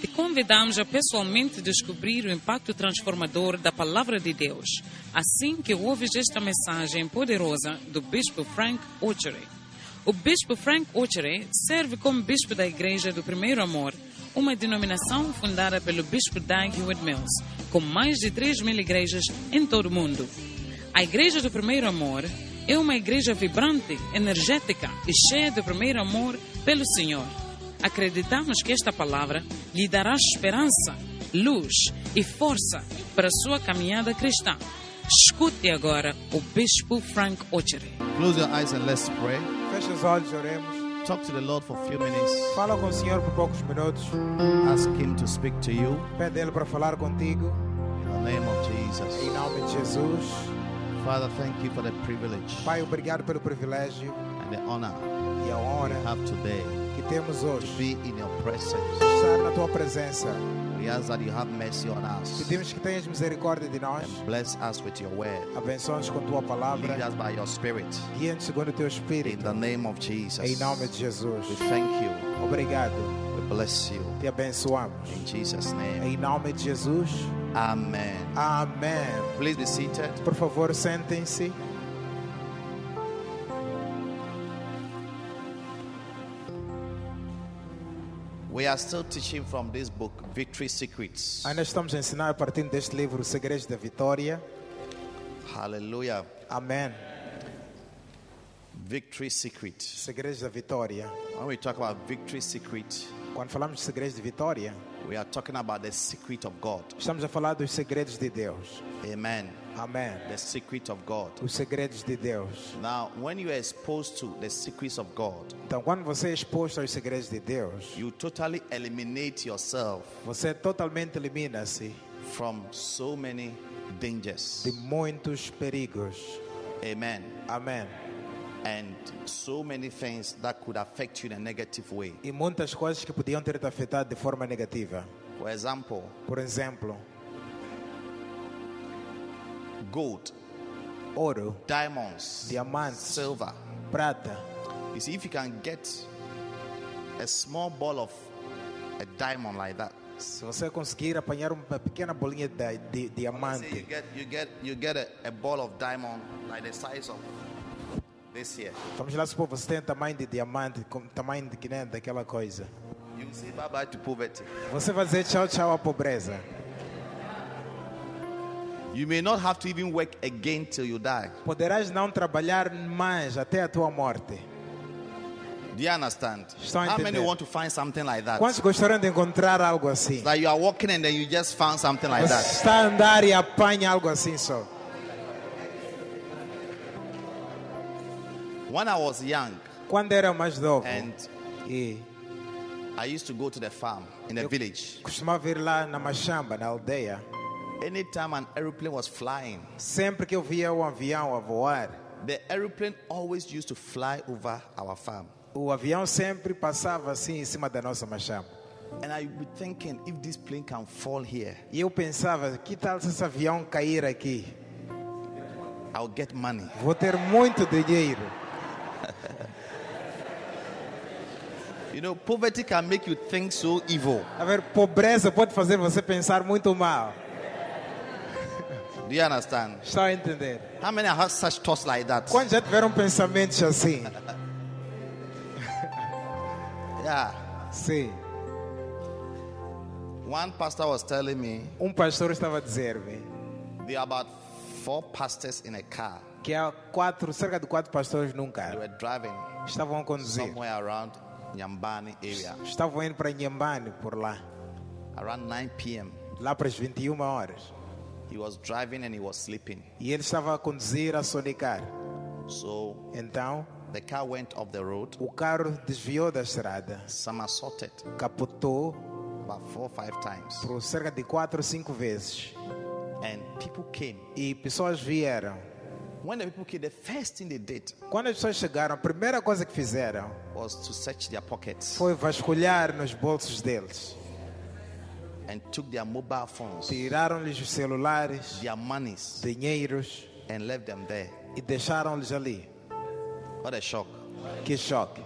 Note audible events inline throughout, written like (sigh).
Te convidamos a pessoalmente descobrir o impacto transformador da Palavra de Deus, assim que ouves esta mensagem poderosa do Bispo Frank Ochery. O Bispo Frank Ochery serve como Bispo da Igreja do Primeiro Amor, uma denominação fundada pelo Bispo Doug Hewitt Mills, com mais de 3 mil igrejas em todo o mundo. A Igreja do Primeiro Amor é uma igreja vibrante, energética e cheia de primeiro amor pelo Senhor. Acreditamos que esta palavra lhe dará esperança, luz e força para a sua caminhada cristã. Escute agora o Bispo Frank Ochery. Close your eyes and let's pray. Feche os olhos, oremos. Talk to the Lord for a few minutes. Fala com o Senhor por poucos minutos. Ask Him to speak to you Pede Ele para falar contigo. in the name of Em Jesus. nome de Jesus. Father, thank you for the privilege Pai, obrigado pelo privilégio and the honor e a honra we have today temos to hoje be in your presence. estar na Tua presença. We ask that you have mercy on us Pedimos que tenhas misericórdia de nós. and bless us with your word. Abençoa-nos com Tua Lead palavra. us by your Spirit Guia-nos segundo o Teu in Espírito. the name of Jesus. Em nome de Jesus. We thank you. Obrigado. We bless you. Te abençoamos. In Jesus' name. Em nome de Jesus. Amen. Amém. Please be seated. Por favor, sentem-se. We are still teaching from this book, Victory Secrets. Ainda estamos a ensinar a partir deste livro Segredos da Vitória. Hallelujah. Amém. Victory Secret. Segredos da Vitória. When we talk about victory secret, Quando falamos de segredos de vitória, we are talking about the secret of God. estamos a falar dos segredos de Deus. Amen. Amém. The secret of God. Os segredos de Deus. Now, when you are exposed to the secrets of God, Então, quando você é exposto aos segredos de Deus, you totally eliminate yourself você totalmente elimina-se from so many dangers. de muitos perigos. Amen. Amém. And so many things that could affect you in a negative way. E muitas coisas que podiam ter te afetado de forma negativa. For example, Por exemplo, gold, ouro, diamonds, diamantes, silver. prata. You see, if you can get a small ball of a diamond like that, Se você conseguir apanhar uma pequena bolinha de, de Say you diamante, get you get you get a, a ball of diamond like the size of this here. vamos lá supor você tem tamanho de diamante, com tamanho de que nem daquela coisa. You say bye bye to poverty. Você vai dizer tchau, tchau à pobreza. You may not have to even work again till you die. Poderás não trabalhar mais até a tua morte. Do you understand? How many want to find something like that? Quantos gostariam de encontrar algo assim? Like you are walking and then you just found something like that. está a andar e apanha algo assim só. When I was young Quando era mais novo and e I used to go to the farm in the village, costumava ir lá na Machamba, na aldeia, anytime an aeroplane was flying, sempre que eu via um avião a voar, the aeroplane always used to fly over our farm. o avião sempre passava assim em cima da nossa Machamba. And I would be thinking, if this plane can fall here, E eu pensava, que tal se esse avião cair aqui? I'll get money. Vou ter muito dinheiro. (laughs) You know, poverty can make you think so evil. A ver, pobreza pode fazer você pensar muito mal. Do you understand? Está a entender? How many have such thoughts like that? Quando já tiveram pensamentos assim? (laughs) Yeah. Sim. One pastor was telling me Um pastor estava a dizer-me there are about four pastors in a car. que há quatro, cerca de quatro pastores num They carro. were driving Estavam a conduzir. somewhere around Nyambani area Estavam indo para Nhambane por lá. around 9 p.m. Lá para as 21 horas. He was driving and he was sleeping. E ele estava a conduzir a sonicar. So Então, the car went off the road, o carro desviou da estrada. somersaulted Capotou about four five times. por cerca de quatro ou cinco vezes. And people came. E pessoas vieram. When the people came, the first thing they did Quando as pessoas chegaram, a primeira coisa que fizeram was to search their pockets foi vasculhar nos bolsos deles. And took their mobile phones, Tiraram-lhes os celulares, their monies, dinheiros and left them there. e deixaram-lhes ali. What a shock. Que choque.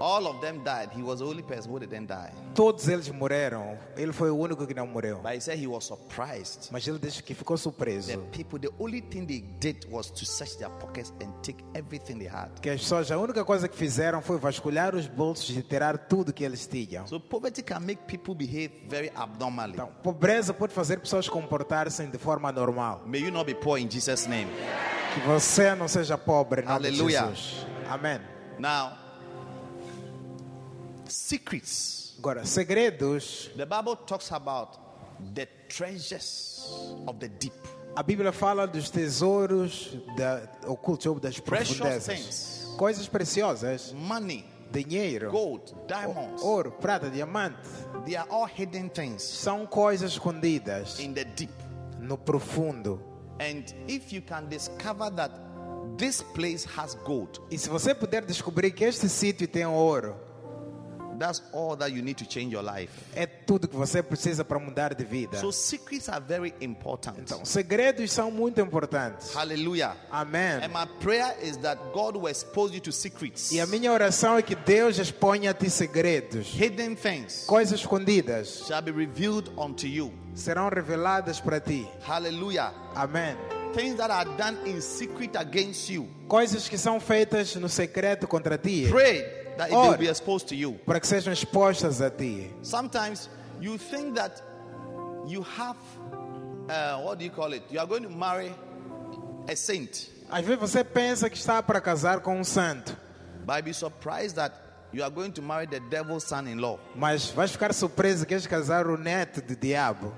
All of them died. He was the only person who didn't die. Todos eles morreram. Ele foi o único que não morreu. But he said he was surprised. Mas ele disse que ficou The surpreso. people, the only thing they did was to search their pockets and take everything they had. Que as pessoas, a única coisa que fizeram foi vasculhar os bolsos e tirar tudo que eles tinham. So poverty can make people behave very abnormally. Então, pobreza pode fazer pessoas comportar-se de forma normal. May you not be poor in Jesus' name. Que você não seja pobre em nome de. Jesus. Amém. Now, secrets. Agora, segredos. The Bible talks about the treasures of the deep. A Bíblia fala dos tesouros da, ocultos ou das profundezas. things. Coisas preciosas. Money, Dinheiro. gold, diamonds. Ouro, prata, diamante. They are all hidden things São coisas escondidas in the deep. no profundo. And if you can discover that this place has gold, E se você puder descobrir que este sítio tem ouro, that's all that you need to change your life. é tudo que você precisa para mudar de vida. So secrets are very important. Então, segredos são muito importantes. Hallelujah. Amém. And my prayer is that God will expose you to secrets, E a minha oração é que Deus exponha a ti segredos. hidden things Coisas escondidas shall be revealed unto you. serão reveladas para ti. Hallelujah. Amém. Things that are done in secret against you. Coisas que são feitas no secreto contra ti, Pray that it Ora. will be exposed to you. para que sejam expostas a ti. Sometimes you think that you have, uh, what do you call it? You are going to marry a saint. Às vezes você pensa que está para casar com um santo, But be surprised that you are going to marry the devil's son in law. mas vais ficar surpreso que és casar o neto do diabo.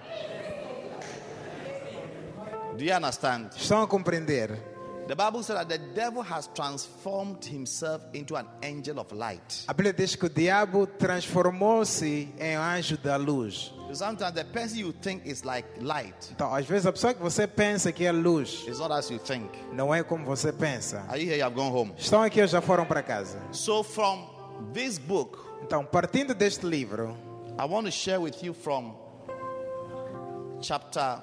Do you understand? Estão a compreender? The Bible said that the devil has transformed himself into an angel of light. A Bíblia diz que o diabo transformou-se em anjo da luz. So sometimes the person you think is like light Então, às vezes a pessoa que você pensa que é luz is not as you think. não é como você pensa. Are you here? You have gone home. Estão aqui ou já foram para casa? So from this book, Então, partindo deste livro, I want to share with you from chapter.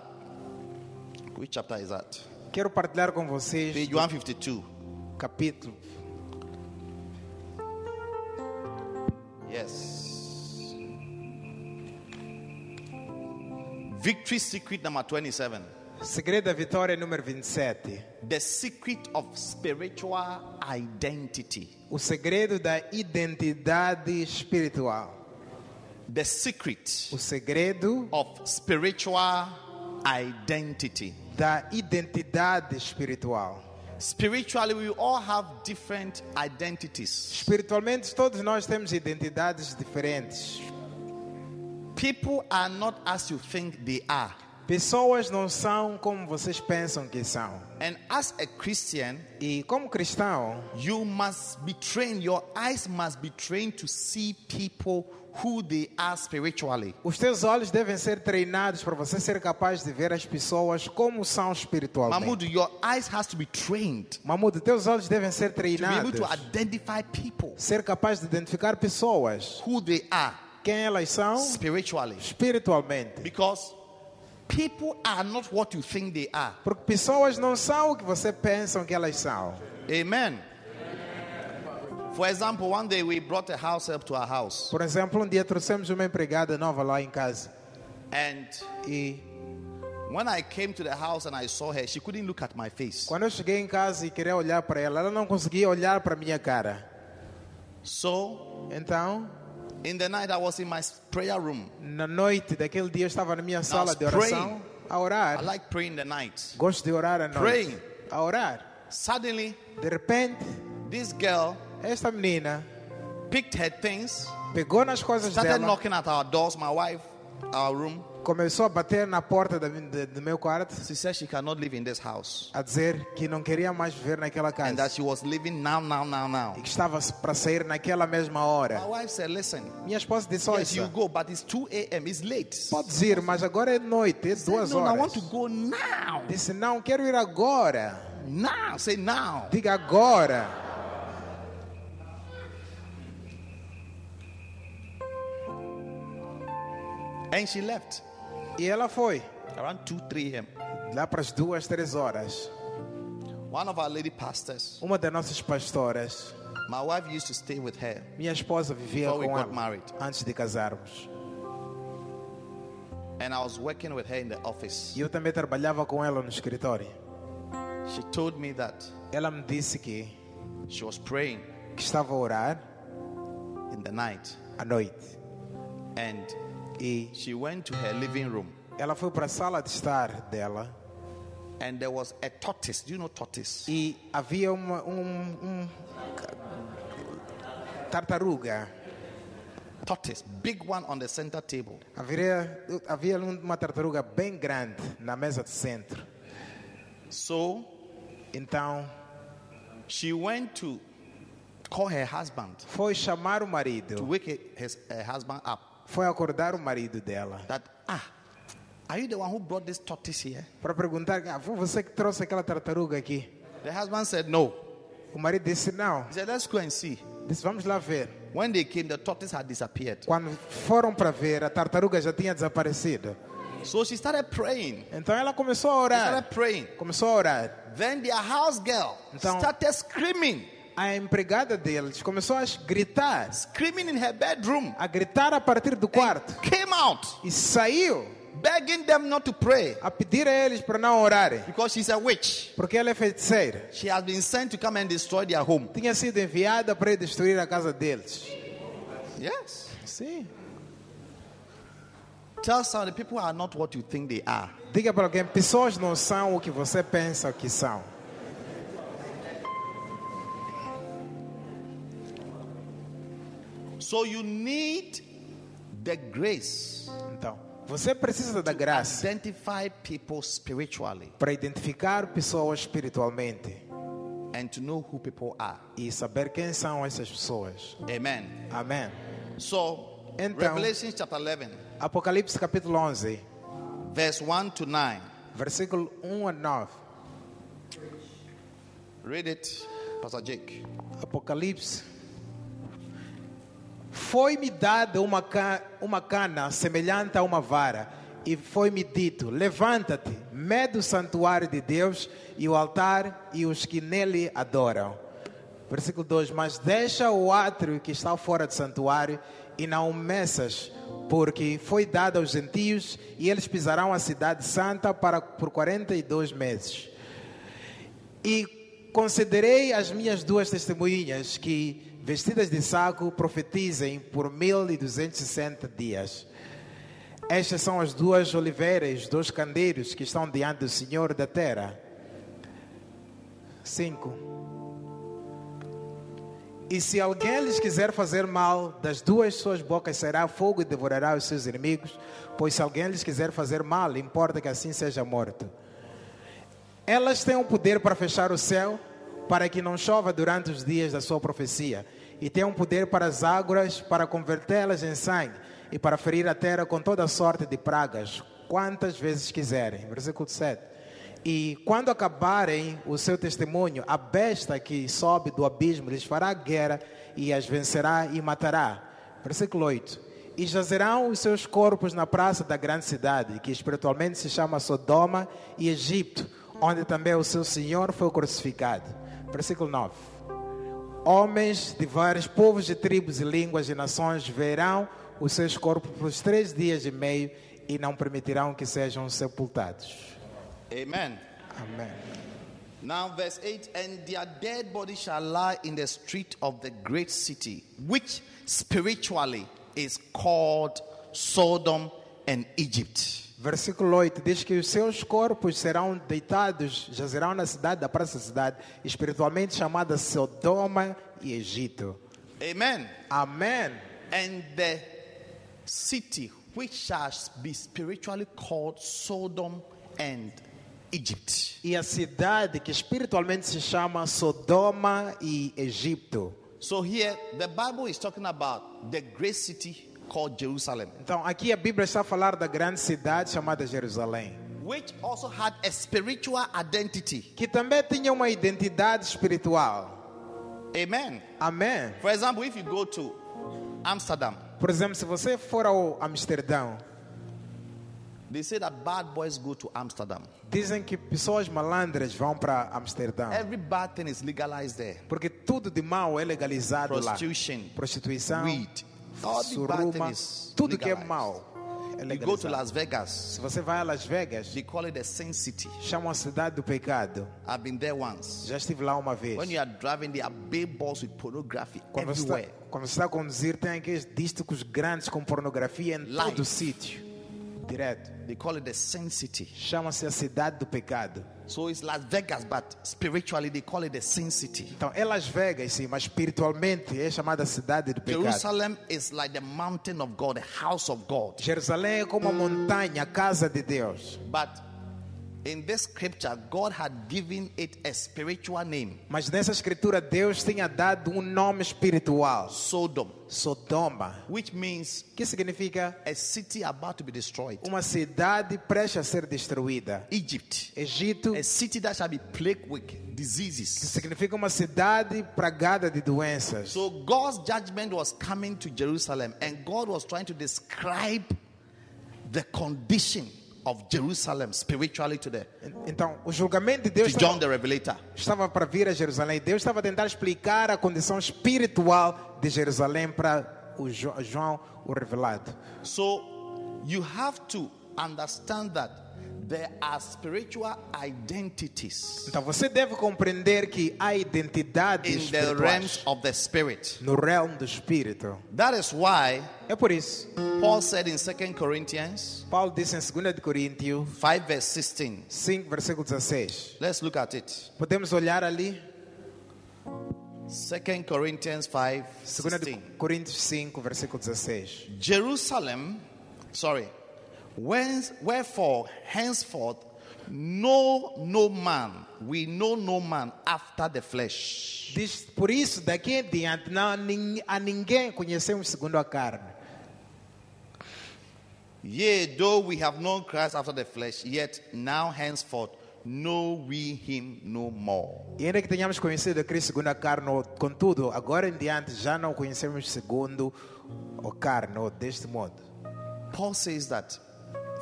Which chapter is that? Quero partilhar com vocês Page 152. capítulo. Yes. Victory secret number 27. Segredo da vitória número 27. The secret of spiritual identity. O segredo da identidade espiritual. The secret O segredo of spiritual identity. Da identidade espiritual. Spiritually, we all have different identities. Espiritualmente, todos nós temos identidades diferentes. People are not as you think they are. Pessoas não são como vocês pensam que são. And as a Christian, E como cristão, you must be trained, your eyes must be trained to see people who they are spiritually. os teus olhos devem ser treinados para você ser capaz de ver as pessoas como são espiritualmente. Mahmoud, your eyes has to be trained Mamudo, teus olhos devem ser to be able treinados. to identify people Ser capaz de identificar pessoas, who they are quem elas são spiritually. espiritualmente. Because people are not what you think they are. Porque pessoas não são o que você pensa que elas são. Amen. For example, one day we brought a house help to our house, Por exemplo, um dia trouxemos uma empregada nova lá em casa. and E when I came to the house and I saw her, she couldn't look at my face. quando eu cheguei em casa e queria olhar para ela, ela não conseguia olhar para a minha cara. So, Então, in the night, I was in my prayer room. na noite daquele dia, eu estava na minha sala de praying. oração a I orar. like praying in the night. Gosto de orar à noite. Praying. A orar. Suddenly, De repente, this girl esta menina picked her things, pegou nas coisas started dela, knocking at our doors, my wife, our room. começou a bater na porta da de- do meu quarto, She said she cannot live in this house. a dizer que não queria mais viver naquela And casa. that she was leaving now, now, now, now. E que estava para sair naquela mesma hora. My wife said, Listen, Minha esposa disse: yes, you Olha, go, but it's 2 a.m., it's late. podes ir, mas agora é noite, é Said, duas no, I horas. want to go now. Disse: Não, quero ir agora. Now. Say now. Diga agora. And she left E ela foi. around 2, 3 a.m. Lá para as duas, três horas. One of our lady pastors, Uma das nossas pastoras, My wife used to stay with her. Minha esposa vivia com ela married. antes de casarmos. And I was working with her in the office. E eu também trabalhava com ela no escritório. She told me that Ela me disse que, she was praying que estava a orar in the night à noite. and E she went to her living room ela foi para a sala de estar dela and there was a tortoise. Do you know tortoise? e havia uma um, um tartaruga. Tortoise, big one on the center table. Havia, havia uma tartaruga bem grande na mesa de centro. So Então she went to call her husband foi chamar o to marido, wake his, her husband up. Foi acordar o marido dela That ah, are you the one who brought this tortoise here? para perguntar: ah, foi você que trouxe aquela tartaruga aqui? The husband said no. O marido disse: não. He said, let's go and see. Disse: vamos lá ver. When they came, the tortoise had disappeared. Quando foram para ver, a tartaruga já tinha desaparecido. So she started praying. Então ela começou a She orar. started praying. Começou a orar. Then their house girl Então- started screaming, A empregada deles começou a gritar, screaming in her bedroom. a gritar a partir do quarto. Came out, E saiu begging them not to pray a pedir a eles para não orarem. because she's a witch. Porque ela é feiticeira. She has been sent to come and destroy their home. Tinha sido enviada para ir destruir a casa deles. Yes. Sim. Tell some the people are not what you think they are. Diga para alguém, pessoas não são o que você pensa que são. So you need the grace Então, você precisa da graça identify people spiritually para identificar pessoas espiritualmente and to know who people are. e saber quem são essas pessoas. Amen. Amém. So, Então- Revelation chapter 11, Apocalipse capítulo 11, verse 1 to 9. versículo 1 a 9. Read it, Pastor Jake. Apocalipse. Foi-me dada uma, ca- uma cana semelhante a uma vara, e foi-me dito: Levanta-te, mede o santuário de Deus e o altar e os que nele adoram. Versículo 2: Mas deixa o átrio que está fora do santuário e não meças, porque foi dado aos gentios e eles pisarão a cidade santa para, por 42 meses. E concederei às minhas duas testemunhas que, vestidas de saco, profetizem por mil e duzentos e sessenta dias. Estas são as duas oliveiras, dois candeiros que estão diante do Senhor da terra. Cinco. E se alguém lhes quiser fazer mal, das duas suas bocas será fogo e devorará os seus inimigos. Pois se alguém lhes quiser fazer mal, importa que assim seja morto. Elas têm o poder para fechar o céu, para que não chova durante os dias da sua profecia, e têm o poder para as águas, para convertê-las em sangue, e para ferir a terra com toda sorte de pragas, quantas vezes quiserem. Versículo 7. E quando acabarem o seu testemunho, a besta que sobe do abismo lhes fará guerra e as vencerá e matará. Versículo 8. E jazerão os seus corpos na praça da grande cidade, que espiritualmente se chama Sodoma e Egito, onde também o seu Senhor foi crucificado. Versículo 9. Homens de vários povos e tribos e línguas e nações verão os seus corpos por três dias e meio e não permitirão que sejam sepultados. Amen. Amém. Now, verse 8 And their dead bodies shall lie in the street of the great city, which spiritually is called Sodom and Egypt. Versículo 8 diz que os seus corpos serão deitados, jazerão na cidade da praça da cidade, espiritualmente chamada Sodoma e Egito. Amen. Amém. And the city which shall be spiritually called Sodom and Egypt. E a cidade que espiritualmente se chama Sodoma e Egito. So here the Bible is talking about the great city called Jerusalem, Então aqui a Bíblia está a falar da grande cidade chamada Jerusalém, which also had a spiritual identity. que também tinha uma identidade espiritual. Amen. Amém. For example, if you go to Amsterdam, Por exemplo, se você for ao Amsterdão, They say that bad boys go to Amsterdam. Dizem que pessoas malandras vão para Amsterdã. Every bad thing is legalized there. Porque tudo de mal é legalizado lá. Prostitution, Prostituição, weed, suruma, tudo que é mal é You go to. Las Vegas, Se você vai a Las Vegas, they call it the sin city. chamam a cidade do pecado. I've been there once. Já estive lá uma vez. When you are driving, there are big balls with pornography Quando você, está, everywhere. quando você está a conduzir, tem aqueles dísticos grandes com pornografia em Live. todo o sítio. Direto. They call it the sin city. Chama-se a cidade do pecado. So it's Las Vegas, but spiritually they call it the sin city. Então, é Las Vegas, sim, mas espiritualmente é chamada cidade do pecado. Jerusalem is like the mountain of God, the house of God. Jerusalém é como a montanha, a casa de Deus. But Mas nessa escritura, Deus tinha dado um nome espiritual, Sodom, Sodoma, which means que significa a city about to be destroyed. uma cidade prestes a ser destruída. Egypt, Egito, a city that shall be plagued with que diseases. significa uma cidade pragada de doenças. So God's judgment was coming to Jerusalem, and God was trying to describe the condition of Jerusalem spiritually to the Então, o julgamento de Deus to John the Revelator. estava para vir a Jerusalém. Deus estava a tentar explicar a condição espiritual de Jerusalém para o Jo- João, o revelado. So you have to understand that there are spiritual identities Então, você deve compreender que há identidades in the realms of the spirit. no realm do espírito. That is why É por isso, Paul said in 2 Corinthians Paulo disse em 2 de Coríntios 5 verse 16. 5, versículo 16. Let's look at it. Podemos olhar ali, 2 Corinthians 5 2 de 16. Coríntios 5, versículo 16. Jerusalem, sorry, wherefore henceforth know no man, we know no man after the flesh. Diz, por isso, daqui em diante, não, a ninguém conhecemos segundo a carne. Yea, though we have known Christ after the flesh, yet now henceforth know we him no more. E ainda que tenhamos conhecido a Cristo segundo a carne, contudo, agora em diante já não conhecemos segundo a carne, ou deste modo. Paul says that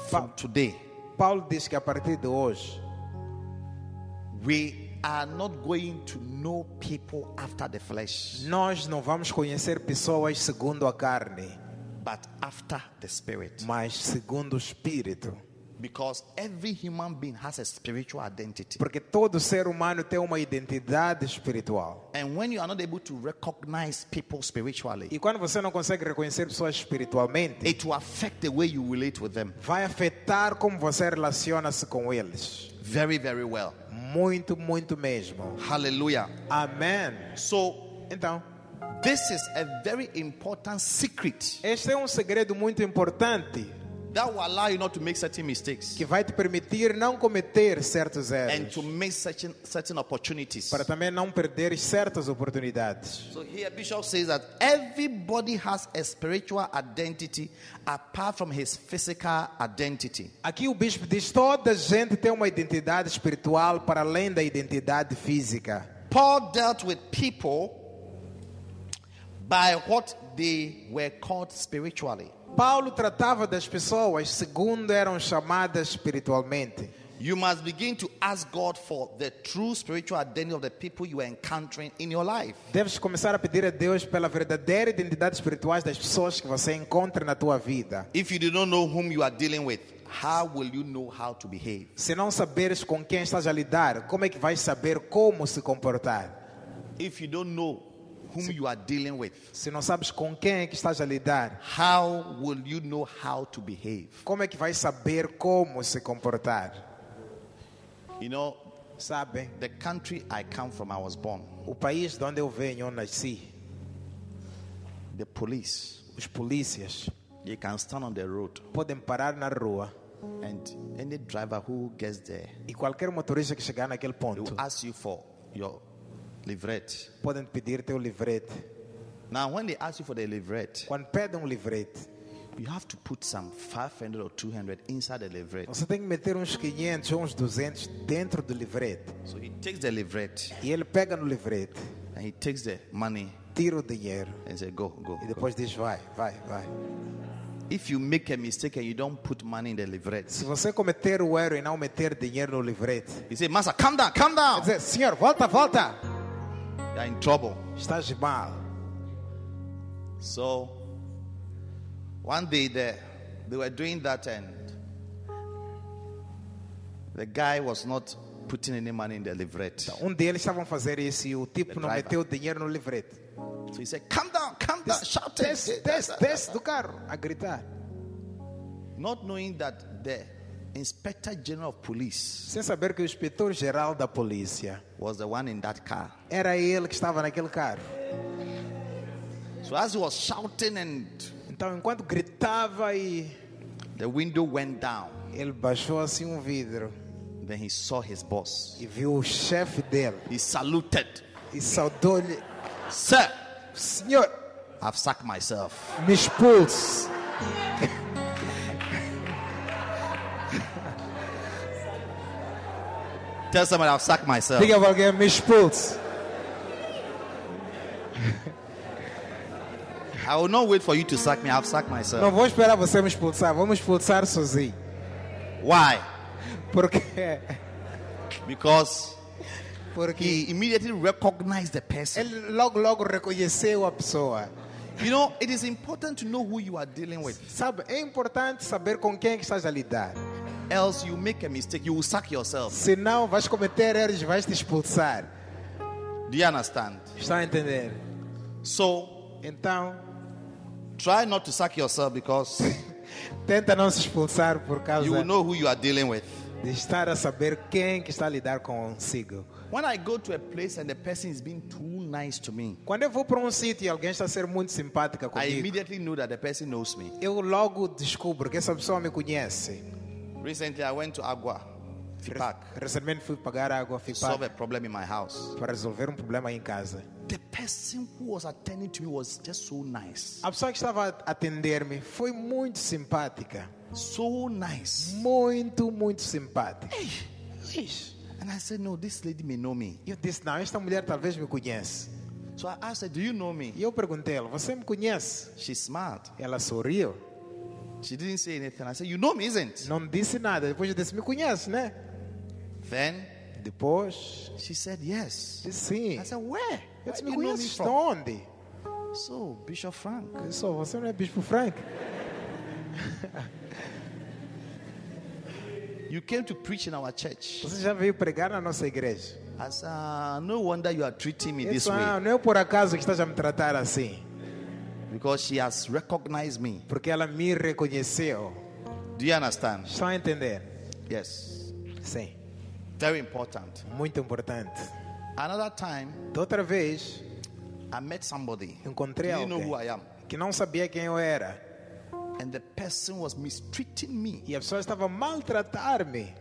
from today, Paulo diz que a partir de hoje, we are not going to know people after the flesh, nós não vamos conhecer pessoas segundo a carne, but after the spirit. mas segundo o Espírito. Because every human being has a spiritual identity. Porque todo ser humano tem uma identidade espiritual. And when you are not able to recognize people spiritually, E quando você não consegue reconhecer pessoas espiritualmente, it will affect the way you relate with them vai afetar como você relaciona-se com eles. very, very well. Muito, muito mesmo. Hallelujah. Amém. So, Então, this is a very important secret este é um segredo muito importante that will allow you not to make certain mistakes que vai te permitir não cometer certos and erros, to miss certain, certain opportunities. para também não perder certas oportunidades. So, here Bishop says that everybody has a spiritual identity apart from his physical identity. Aqui o bispo diz: toda gente tem uma identidade espiritual para além da identidade física. Paul dealt with people by what they were called spiritually. Paulo tratava das pessoas segundo eram chamadas espiritualmente. You must begin to ask God for the true spiritual identity of the people you are encountering in your life. Deves começar a pedir a Deus pela verdadeira identidade espiritual das pessoas que você encontra na tua vida. If you do not know whom you are dealing with, how will you know how to behave? Se não saberes com quem estás a lidar, como é que vais saber como se comportar? If you don't know whom you are dealing with, Se não sabes com quem é que estás a lidar, how will you know how to behave? como é que vais saber como se comportar? You know, Sabem, the country I come from, I was born, o país de onde eu venho, eu nasci, the police, os polícias they can stand on the road podem parar na rua and any driver who gets there, e qualquer motorista que chegar naquele they will ponto ask you for your livrette. podem pedir teu livrete. Now, when they ask you for the livrette, Quando pedem um livrete, you have to put some 500 or 200 inside the livrette. você tem que meter uns 500 ou uns 200 dentro do livrete. So he takes the livrette E ele pega no livrete, and he takes the money tira o dinheiro and says, Go, go. e go. depois diz: vai, vai, vai. if you make a mistake and you don't put money in the livrette, Se você cometer o erro e não meter dinheiro no livrete, you say, Master, calm down, calm down. dizer, senhor, volta, volta. You're in trouble. Estás mal. So one day they, they were doing that and the guy was not putting any money in the livrette. Um deles estavam a fazer isso e o tipo The não driver. meteu dinheiro no livrete. So he said, Calm down, calm down, shout, Desce, desce, desce do carro a gritar. Not knowing that the inspector general of police Sem saber que o inspetor geral da polícia was the one in that car. era ele que estava naquele carro. So as he was shouting and Então, enquanto gritava e the window went down, ele baixou assim um vidro then he saw his boss. e viu o chefe dele He saluted. e saudou-lhe: Sir, Senhor, I've sacked myself. me expulse. Tell somebody I've sacked myself. Alguém: me expulse. I will not wait for you to sack me. I've sacked myself. Não vou esperar você me expulsar, vamos expulsar sozinho. Why? Porque, Because porque he immediately recognized the person. ele logo, logo reconheceu a pessoa. You know, it is important to know who you are dealing with. Sabe, é importante saber com quem é estás a lidar. Else, you make a mistake, you will sack yourself. Senão, vais cometer erros, vais te expulsar. Do you understand? Está a entender? So, Então, try not to sack yourself because (laughs) tenta não se expulsar por causa you will know who you are dealing with. de estar a saber quem que está a lidar consigo. When I go to a place and the person is being too nice to me, Quando eu vou para um sítio e alguém está a ser muito simpática I comigo, immediately know that the person knows me. eu logo descubro que essa pessoa me conhece. Recently, I went to Agua, Fipak, Recentemente fui pagar água to solve FIPAC a problem in my house. para resolver um problema em casa. The person who was attending to me was just so nice. A pessoa que estava a atender-me foi muito simpática. So nice. Muito, muito simpática. Ixi. And I said, No, this lady may know me. E eu disse, não, esta mulher talvez me conhece. So I asked her, Do you know me? E eu perguntei ela, você me conhece? She smiled. Ela sorriu. She didn't say anything. I said, You know me, isn't? Não disse nada. Depois eu disse, me conhece, né? Then Depois, she said, Yes. disse sim. I said, Where? Eu disse, me you know me conheces de from? onde? So, Bishop Frank. Eu "Oh, você não é Bispo Frank? (laughs) You came to preach in our church. Você já veio pregar na nossa igreja. I said, "Ah, No wonder you are treating me Eu this ah, way. não é por acaso que estás a me tratar assim. Because she has recognized me. Porque ela me reconheceu. Do you understand? Estão a entender? Yes. Sim. Very important. Muito importante. Another time, Da outra vez, I met somebody. encontrei Didn't know alguém who I am. que não sabia quem eu era. And the person was mistreating me E a pessoa estava a maltratar-me.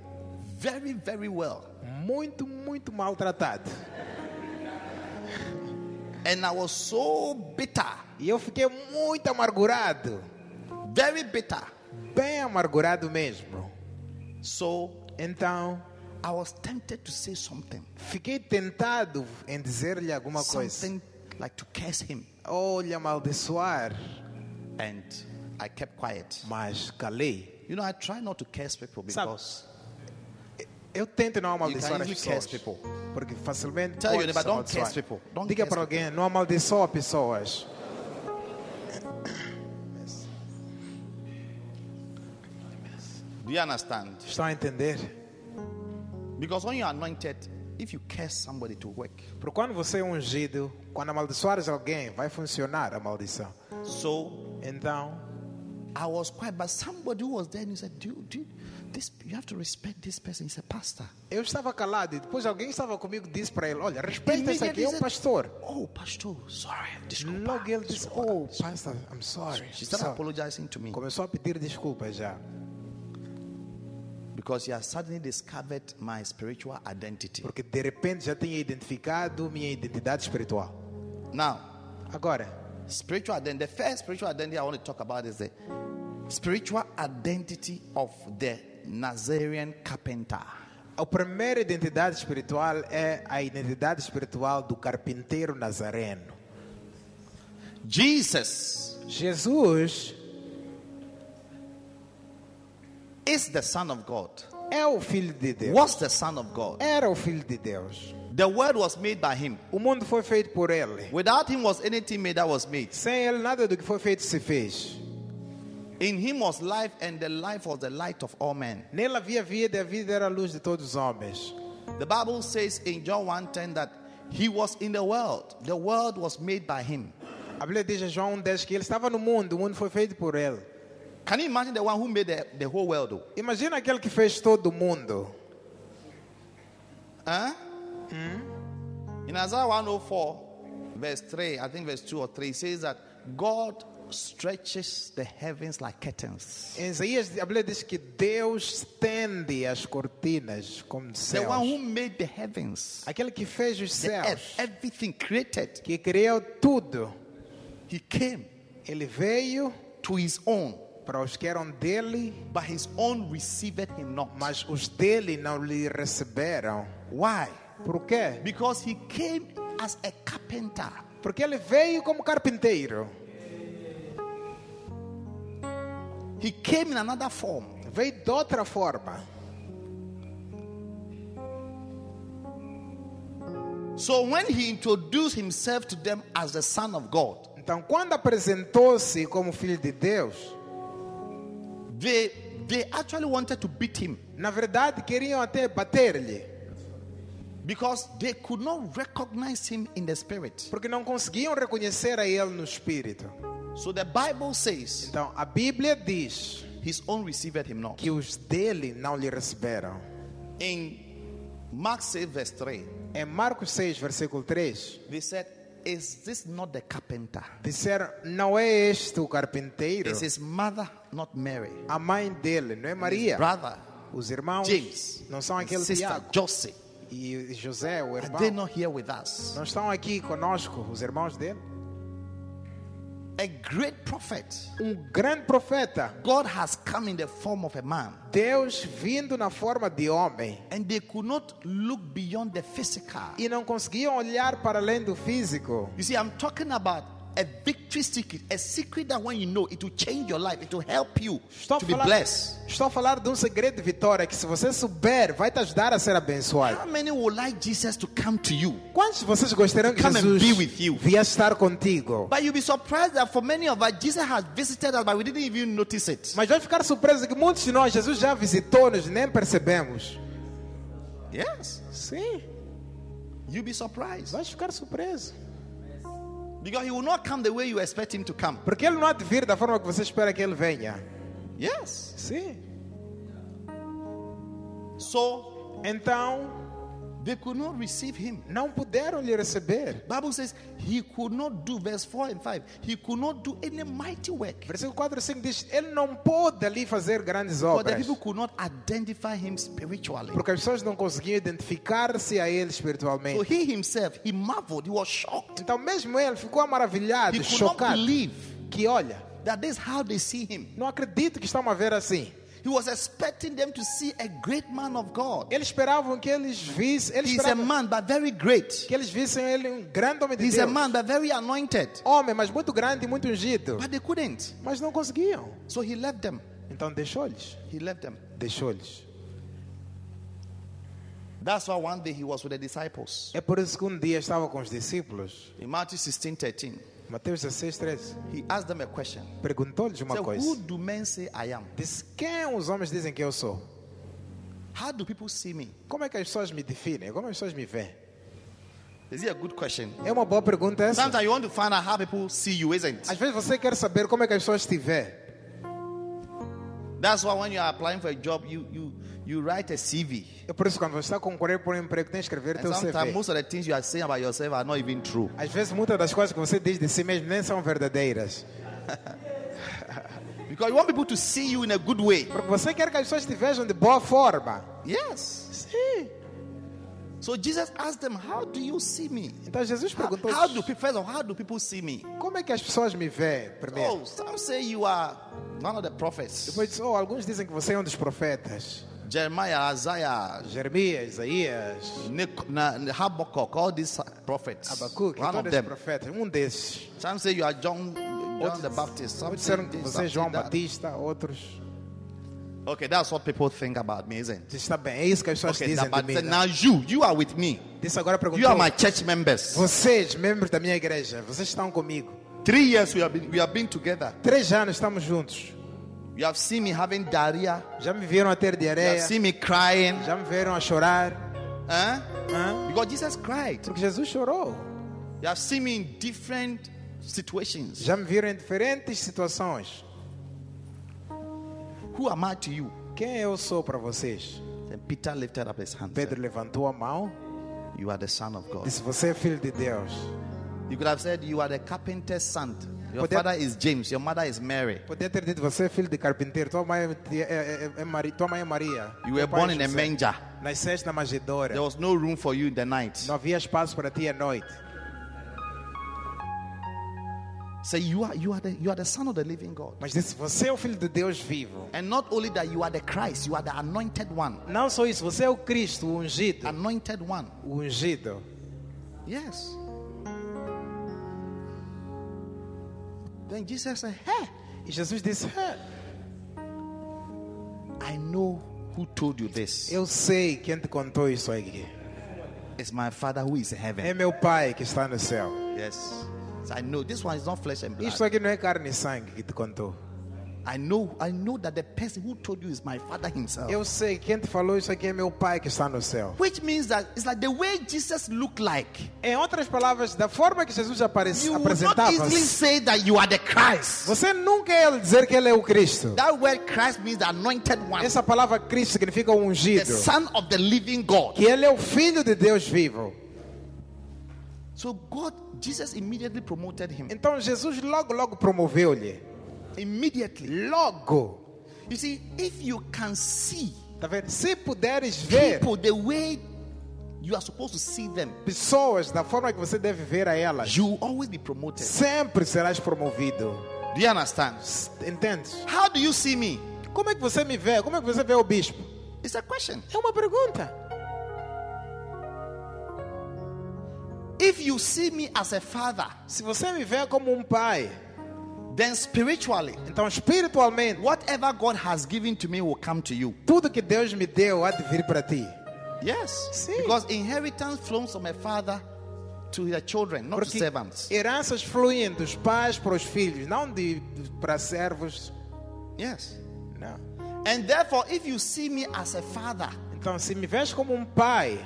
very, very well. Muito, muito maltratado. And I was so bitter, E eu fiquei muito amargurado. very bitter. Bem amargurado mesmo. So Então, I was tempted to say something. fiquei tentado em dizer-lhe alguma coisa. Something like to curse him. Ou lhe amaldiçoar. And I kept quiet. Mas calei. You know, I try not to curse people because Eu tento não amaldiçoar You as pessoas. Porque facilmente Tell pode neighbor, don't amaldiçoar. curse people. Don't Diga para alguém, não amaldiçoa pessoas. do you understand? Estão a entender? Because when you are anointed, if you curse somebody to work, Porque quando você é ungido, quando amaldiçoares alguém, vai funcionar a maldição. so Então, I was quiet, but somebody was there and he said, dude, dude, this you have to respect this person. He's a pastor. eu estava calado e depois alguém estava comigo e disse para ele: Olha, respeita esse aqui, é um pastor. Oh, pastor, sorry, desculpa. Logo ele disse: desculpa, Oh, desculpa." pastor, I'm sorry. She started Sorry. apologizing to me Começou a pedir desculpas já. because he has suddenly discovered my spiritual identity. Porque de repente já tinha identificado minha identidade espiritual. Now, Agora, spiritual identity, the first spiritual identity I want to talk about is the spiritual identity of the Nazarene carpenter. a primeira identidade espiritual é a identidade espiritual do carpinteiro nazareno. Jesus Jesus is the Son of God. É o Filho de Deus. Was the Son of God. Era o Filho de Deus. The Word was made by Him. O mundo foi feito por Ele. Without Him was anything made that was made. Sem Ele, nada do que foi feito se fez. In Him was life, and the life was the light of all men. Nele havia vida e a vida era a luz de todos os homens. The Bible says in John 1:10 that He was in the world. The world was made by Him. A Bíblia diz em João 10 que Ele estava no mundo, o mundo foi feito por Ele. Can you imagine the one who made the, the whole world? Though? Imagina aquele que fez todo o mundo. Huh? Hmm? In Isaiah 104, verse 3, I think verse 2 or 3, says that God stretches the heavens like curtains. Em Isaías, a Bíblia diz que Deus estende as cortinas como The one who céus. made the heavens, Aquele que fez os the earth, céus, everything created, que criou tudo, he came ele veio to his own, para os que eram dele, but his own received him not. mas os dele não lhe receberam. Why? Por quê? Because he came as a carpenter. Porque ele veio como carpinteiro. He came in another form. Veio de outra forma. So when he introduced himself to them as the Son of God, Então, quando apresentou-se como filho de Deus, they they actually wanted to beat him na verdade queriam até bater-lhe, because they could not recognize him in the spirit. porque não conseguiam reconhecer a ele no espírito. So the Bible says Então, a Bíblia diz his own received him not. que os dele não lhe receberam. In Mark 6, verse 3, Em Marcos 6, versículo 3, they said, Is this not the carpenter? disseram: Não é este o carpinteiro? Is his mother not Mary? A mãe dele, não é Maria? Brother Os irmãos James, não são and aquele sister Tiago Joseph, e José, o are irmão. they not here with us? Não estão aqui conosco, os irmãos dele? A great prophet. Um grande profeta, God has come in the form of a man, Deus vindo na forma de homem, and they could not look beyond the physical. e não conseguiam olhar para além do físico. You see, I'm talking about a victory secret, a secret that when you know it will change your life, it will help you Estou to be falar, blessed. estou a falar de um segredo de vitória que se você souber, vai te ajudar a ser abençoado. How many would like Jesus to come to you? Quantos de vocês gostariam que Come and Jesus be with you. viesse estar contigo? But you'll be surprised that for many of us, Jesus has visited us, but we didn't even notice it. Mas vai ficar surpreso que muitos de nós, Jesus já visitou-nos nem percebemos. Yes, Sim, you'll be surprised. vai ficar surpreso. Because he will not come the way you expect him to come. Porque Ele não há de vir da forma que você espera que Ele venha. Yes. Sim. So Então, they could not receive him. não puderam lhe receber. Bible says he could not do, verse 4 and 5, he could not do any mighty work. Versículo 4 e 5 diz: Ele não pôde ali fazer grandes But the obras. people could not identify him spiritually. Porque as pessoas não conseguiam identificar-se a Ele So espiritualmente. he himself, he marveled, he was shocked. Então, mesmo ele ficou maravilhado, He could not chocado. believe Que olha, that is how they see him. não acredito que estão a ver assim. He was expecting them to see a great man of God. Eles esperavam que eles vissem, eles He's a man, but very great. que eles vissem ele um grande homem de He's a Deus. man, but very anointed. Homem, mas muito grande e muito ungido. But they couldn't. Mas não conseguiam. So he left them. Então deixou-lhes. He left them. Deixou-lhes. That's why one day he was with the disciples. É por isso que um dia estava com os discípulos. In Matthew 16 13, Mateus 16, 13. he asked them a question. Perguntou-lhes uma So, who coisa. do men say I am? Disse: Quem os homens dizem que eu sou? How do people see me? Como é que as pessoas me definem? Como as pessoas me veem? Is it a good question? É uma boa pergunta essa. Sometimes you want to find out how people see you, isn't Às vezes você quer saber como é que as pessoas te veem. That's why when you are applying for a job, you you you write a CV. É por isso quando você está a concorrer por um emprego, tem que escrever And teu sometimes CV. most of the things you are saying about yourself are not even true. Às vezes muitas das coisas que você diz de si mesmo nem são verdadeiras. (laughs) Because you want people to see you in a good way. Porque você quer que as pessoas te vejam de boa forma. Yes. Sim. So Jesus asked them, How do you see me? Então Jesus perguntou: how do people, all, how do people see me? Como é que as pessoas me veem primeiro? Oh, some say you are one of the prophets. Depois oh, alguns dizem que você é um dos profetas. Jeremiah, Isaiah, Jeremias, Isaías, Habakkuk, all these prophets. Abacuque, one of them. profetas. Um desses. Some say you are John, John the Baptist. Some say você é João. Batista, outros. Okay, that's what people think about me, isn't it? Está bem, é isso que as pessoas Okay, dizem de mim. né? now you, you are with me. Disse agora You are perguntou. my church members. Vocês, membros da minha igreja, vocês estão comigo. Three years we have been, we have been together. Três anos estamos juntos. You have seen me having diarrhea. Já me viram a ter You have diarreia. seen me crying. Já me viram a chorar. Huh? Hã? Because Jesus cried. Porque Jesus chorou. You have seen me in different situations. Já me viram em diferentes situações. Who am I to you? Quem eu sou para vocês? Then Peter lifted up his hand. Pedro levantou a mão. You are the son of God. Disse: Você é filho de Deus. You could have said you are the carpenter's son. Your that- father is James. Your mother is Mary. Podia ter dito: Você é filho de carpinteiro. Tua mãe é, é, é, é Mari- tua mãe é Maria. You were born é in a manger. Nasceste na manjedoura. There was no room for you in the night. Não havia espaço para ti à noite. Say you are you are the you are the son of the living God. Mas disse: Você é o filho de Deus vivo. And not only that, you are the Christ. You are the anointed one. Não só isso, você é o Cristo, o ungido. Anointed one. O ungido. Yes. Then Jesus said, Hey, E Jesus disse: "É, I know who told you this. Eu sei quem te contou isso aqui. It's my Father who is in É heaven. meu Pai que está no céu. Yes. So I know this one is not flesh and blood. aqui não é carne e sangue que te contou. Eu sei quem te falou isso aqui é meu Pai que está no céu. Which means that it's like the way Jesus looked like. Em outras palavras, da forma que Jesus aparece, You will not easily say that you are the Christ. você nunca ia dizer que ele é o Cristo. That word Christ means the anointed one, Essa palavra Cristo significa o the ungido. Son of the living God. Que ele é o Filho de Deus vivo. So God, Jesus immediately promoted him. Então Jesus logo, logo promoveu-lhe. Immediately. Logo. You see, if you can see Tá vendo? Se puderes ver people the way you are supposed to see them, pessoas da forma que você deve ver a elas, you will always be promoted. sempre serás promovido. Do you understand? Entendes? How do you see me? Como é que você me vê? Como é que você vê o bispo? It's a question. É uma pergunta. If you see me as a father, Se você me vê como um pai, then spiritually, então espiritualmente, whatever God has given to me will come to you. tudo que Deus me deu há de vir para ti. Yes. Sim. Because inheritance flows from a father to their children, not to Porque servants. heranças fluem dos pais para os filhos, não de para servos. Yes. Não. And therefore, if you see me as a father Então, se me vês como um pai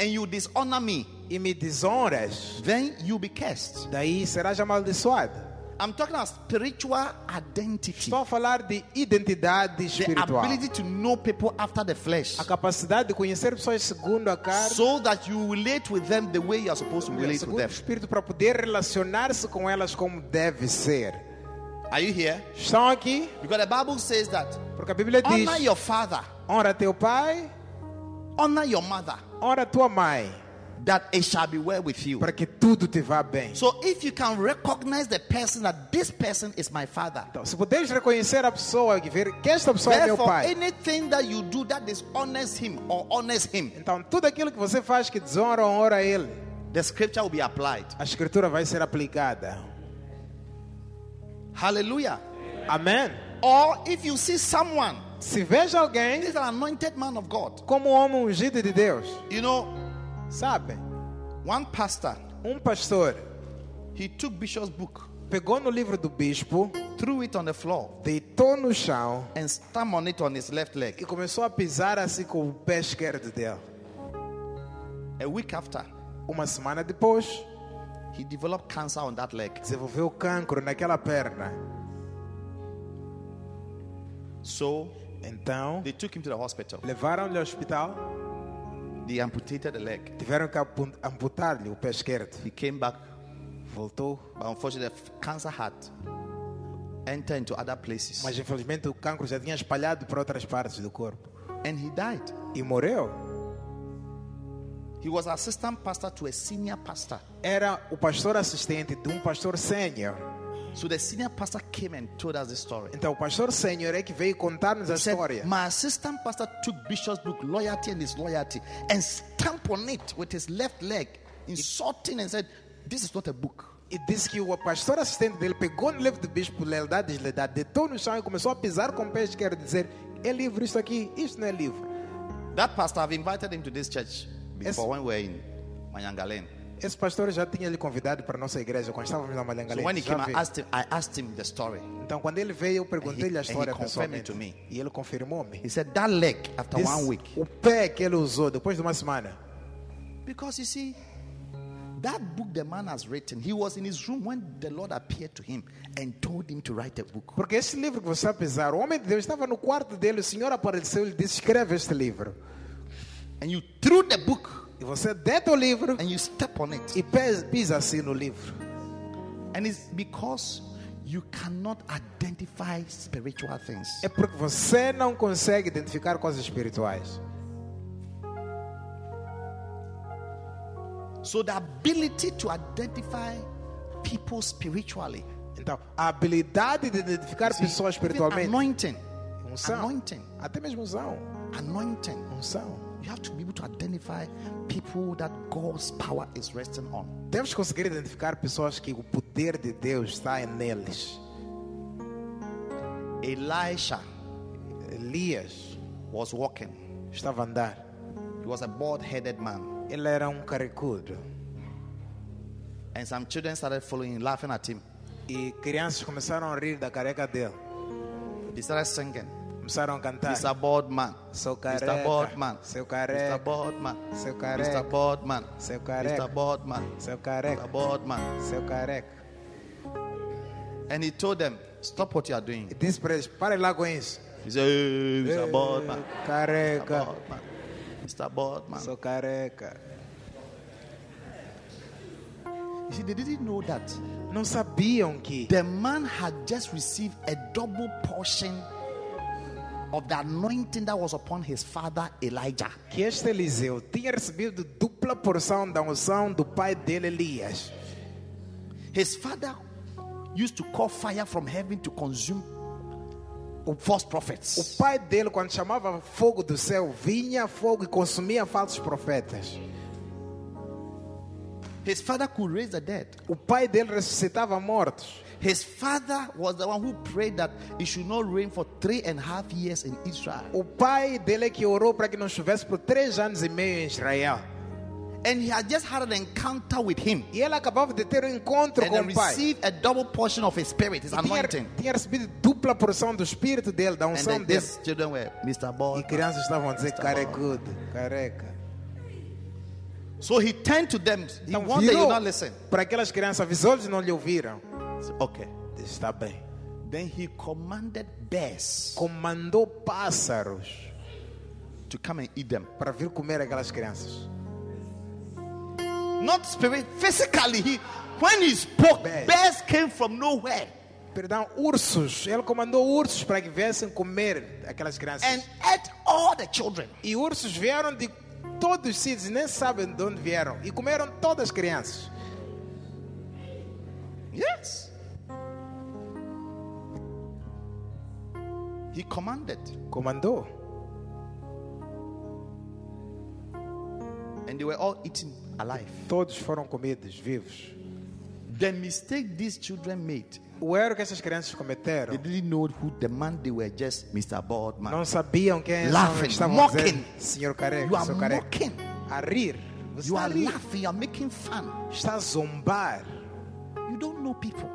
and you dishonor me, e me desonras, then you'll be cursed. daí serás amaldiçoado. I'm talking about spiritual identity. Estou a falar de identidade The espiritual. ability to know people after the flesh. A capacidade de conhecer pessoas segundo a carne, So that you relate with them the way you are supposed to relate with them. Espírito, para poder relacionar-se com elas como deve ser. Are you here? Estão aqui? Because the Bible says that Porque a Bíblia diz: honor your father, honra teu pai, honor your mother, honra tua mãe, that it shall be well with you. para que tudo te vá bem. So if you can recognize the person that this person is my father, Então, se puderes reconhecer a pessoa e ver que esta pessoa é meu therefore pai, anything that you do that dishonors him or honors him, então tudo aquilo que você faz que desonra ou honra ele, the scripture will be applied. a escritura vai ser aplicada. Hallelujah. Amém? Or if you see someone, Se veja alguém this is an anointed man of God. como um homem ungido de Deus, You know, sabe? one pastor, Um pastor he took Bishop's book, pegou no livro do bispo, threw it on the floor, deitou no chão and stamped on it on his left e leg. começou a pisar assim com o pé esquerdo dele. A week after, Uma semana depois, he developed cancer on that leg. desenvolveu cancro naquela perna. So Então, they took him to the hospital. levaram-lhe ao hospital, They amputated the leg. tiveram que ampu- amputar-lhe o pé esquerdo. He came back, Voltou, but unfortunately, the cancer had entered into other places, mas infelizmente o cancro já tinha espalhado para outras partes do corpo. and he died. E morreu. He was assistant pastor to a senior pastor. Era o pastor assistente de um pastor sênior. So the senior pastor came and told us the story. Então o pastor sênior é que veio contar-nos a said, história. My assistant pastor took Bishop's book, Loyalty and Disloyalty, and stamped on it with his left leg, insulting and said, This is not a book. E disse que o pastor assistente dele pegou no livro do bispo Lealdade e Deslealdade, deitou no chão e começou a pisar com o pé esquerdo dizer: É livro isto aqui, isto não é livro. That pastor, I've invited him to this church before Yes. when we were in Mayangalene. Esse pastor já tinha lhe convidado para a nossa igreja quando estávamos na So when he Já came, I asked him, I asked him the story. Então, quando ele veio, eu perguntei-lhe a história pessoalmente. to me. E ele confirmou-me. He said that leg after Disse, one week. O pé que ele usou depois de uma semana. Because you see, that book the man has written, he was in his room when the Lord appeared to him and told him to write a book. Porque esse livro que você pesar, o homem de Deus estava no quarto dele, o Senhor apareceu e lhe disse: escreve este livro. And you threw the book E você deita o livro and you step on it. e pisa assim no livro. And it's because you cannot identify spiritual things. É porque você não consegue identificar coisas espirituais. So the ability to identify people spiritually, Então, a habilidade de identificar see, pessoas espiritualmente, anointing, unção, anointing, até mesmo unção, anointing. unção. You have to be able to identify people that God's power is resting on. Temos que conseguir identificar pessoas que o poder de Deus está neles. Elisha Elias was walking. estava a andar. He was a bald-headed man. Ele era um carecudo. And some children started following laughing at him. E crianças começaram a rir da careca dele. He started singing. Começaram a cantar. Mr. Bald Man. Sou Mr. careca. Bald Man. Seu Mr. careca. Bald Man. Seu Mr. careca. Seu Mr. careca. Bald Man. Seu Mr. careca. Bald Man. Seu careca. And he told them, Stop what you are doing. Disse para eles: parem lá com isso. He said, hey, Mr. Bald Man. Eh, Mr. Careca. Bald Mr. Bald Man. Careca. You see, they didn't know that Não sabiam que the man had just received a double portion of the anointing that was upon his father Elijah. que este Eliseu tinha recebido dupla porção da unção do pai dele, Elias. His father used to call fire from heaven to consume false O prophets. pai dele, quando chamava fogo do céu, vinha fogo e consumia falsos profetas. His father could raise the dead. O pai dele ressuscitava mortos. His father was the one who prayed that it should not rain for three and a half years in Israel. O pai dele que orou para que não chovesse por três anos e meio em Israel. And he had just had an encounter with him E ele acabava de ter um encontro and com o pai. received a double portion of his spirit, his Tinha, anointing. tinha recebido dupla porção do espírito dele, da And unção then dele. children were Mr. E crianças estavam a dizer carecudo, careca. So he turned to them. He Então wanted you not listen. para aquelas crianças, avisou eles não lhe ouviram. Okay. Disse, Está bem. Then he commanded bears Comandou pássaros to come and eat them. para vir comer aquelas crianças. Not spirit, physically. He, when he spoke, Bears. bears came from nowhere Perdão, ursos. Ele comandou ursos para que viessem comer aquelas crianças. and ate all the children. E ursos vieram de todos os sítios, nem sabem de onde vieram. E comeram todas as crianças. Yes. He commanded, Comandou. and they were all eaten alive. Todos foram comidos, vivos. The mistake these children made, O erro que essas crianças they cometeram, didn't know who the man they were just Mr. Baldman. não sabiam quem é Laughing, estavam mocking. Senhor Careca, You are Careca. mocking. A rir. Você You a are rir. laughing, you are making fun. Está a zombar. You don't know people.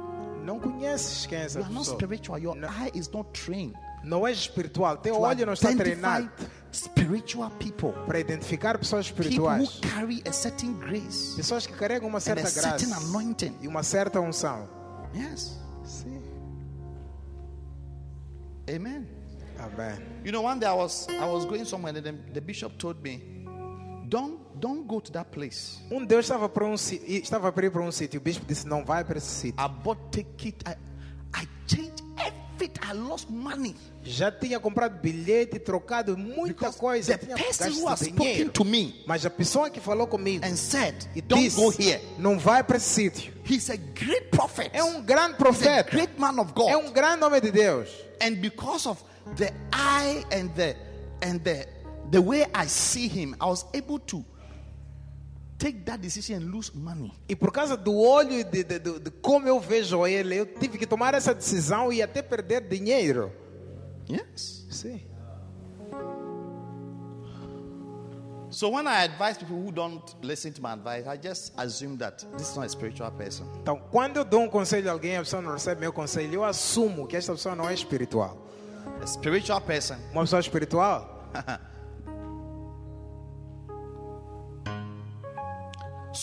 Não conheces quem é essa You are not pessoa. spiritual. Your No. eye is not trained. Não és espiritual. Teu to olho não está treinado spiritual people. para identificar pessoas People espirituais. who carry a certain grace Pessoas que carregam uma certa a certain graça e uma certa unção. Yes. Sim. Amen. Amém. You know, one day I was I was going somewhere and then the bishop told me, Don't don't go to that place. Um Deus estava para um estava para ir para um sítio. O bispo disse: Não vai para esse sítio. I bought ticket. I I changed I lost money. Já tinha comprado bilhete, trocado muita Because coisa. the person who has spoken to me Mas a pessoa que falou comigo and said, e Don't disse: go here. Não vai para esse sítio. He's a great prophet. É um grande He's a profeta. great man of God. É um grande homem de Deus. and because of the eye and the and the the way I see him, I was able to take that decision and lose money. E por causa do olho de, de, de, de, como eu vejo ele, eu tive que tomar essa decisão e até perder dinheiro. Yes. Sim. So when I advise people who don't listen to my advice, I just assume that this is not a spiritual person. Então, quando eu dou um conselho a alguém, a pessoa não recebe meu conselho, eu assumo que essa pessoa não é espiritual. A spiritual person. Uma pessoa espiritual (laughs)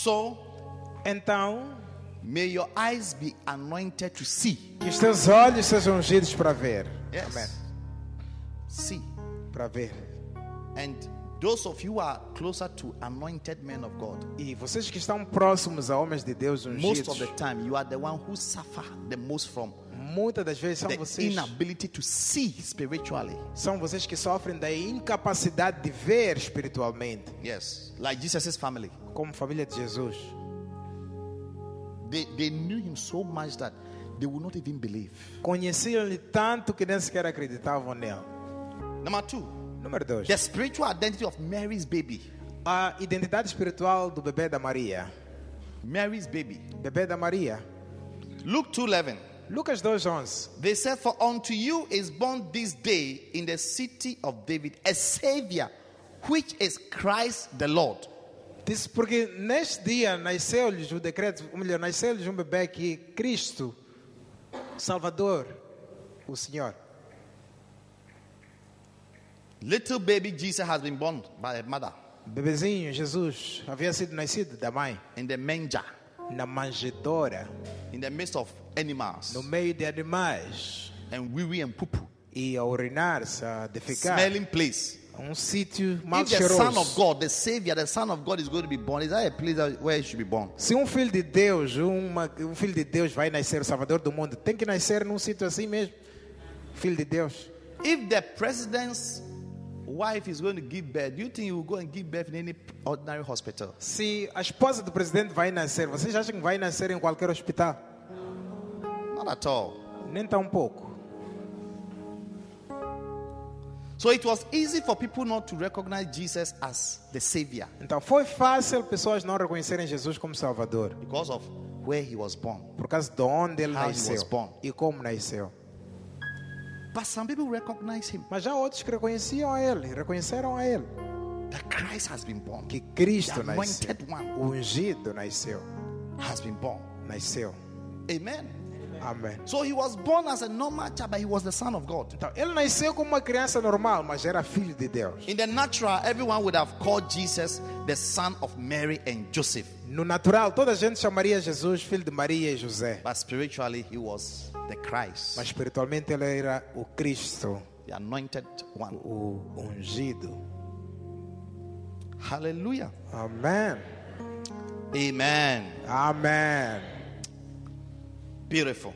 So então, may your eyes be anointed to see. que os teus olhos sejam ungidos para ver. Yes. Amém. See. Para ver. And those of you who are closer to anointed men of God, E vocês que estão próximos a homens de Deus most ungidos, of the time you are the one who suffer the most from muitas das vezes são the vocês, inability to see spiritually. são vocês que sofrem da incapacidade de ver espiritualmente, Yes. Like Jesus' family. como família de Jesus. They, they knew him so much that they would not even believe. Conheciam-lhe tanto que nem sequer acreditavam nele. Number two, Número dois. the spiritual identity of Mary's baby. A identidade espiritual do bebê da Maria. Mary's baby. Bebê da Maria. Luke 2:11. Lucas 2:11. They said, For unto you is born this day in the city of David a Savior, which is Christ the Lord. Disse porque neste dia nasceu-lhes o decreto, ou melhor, nasceu-lhes um bebê que Cristo, Salvador, o Senhor. Little baby Jesus has been born by a mother Bebezinho Jesus havia sido nascido da mãe in the manger, na manjedoura, in the midst of animals, no meio de animais and wee wee and poo poo, e a urinar-se, a defecar, smelling place. um sítio mal If the Son of cheiroso. God, the Savior, the Son of God is going to be born, is that a place where he should be born? Se um filho de Deus, uma, um filho de Deus vai nascer o Salvador do mundo, tem que nascer num sítio assim mesmo. Filho de Deus. If the president's wife is going to give birth, do you think he will go and give birth in any ordinary hospital? Se a esposa do presidente vai nascer, vocês acham que vai nascer em qualquer hospital? Not at all. Nem tão pouco. So it was easy for people not to recognize Jesus as the Savior Então foi fácil pessoas não reconhecerem Jesus como Salvador, because of where he was born. por causa de onde ele How he was nasceu born. e como nasceu. But some people recognize him Mas já outros que reconheciam a ele, reconheceram a ele, that Christ has been born. que Cristo nasceu, o ungido nasceu, Has been born. nasceu. Amen. Amém. So he was born as a normal child, but he was the Son of God. Então, ele nasceu como uma criança normal, mas era filho de Deus. In the natural, everyone would have called Jesus the son of Mary and Joseph. No natural, toda a gente chamaria Jesus filho de Maria e José. But spiritually, he was the Christ, Mas espiritualmente ele era o Cristo, the anointed one. o ungido. Hallelujah. Amen. Amen. Amém. Beautiful.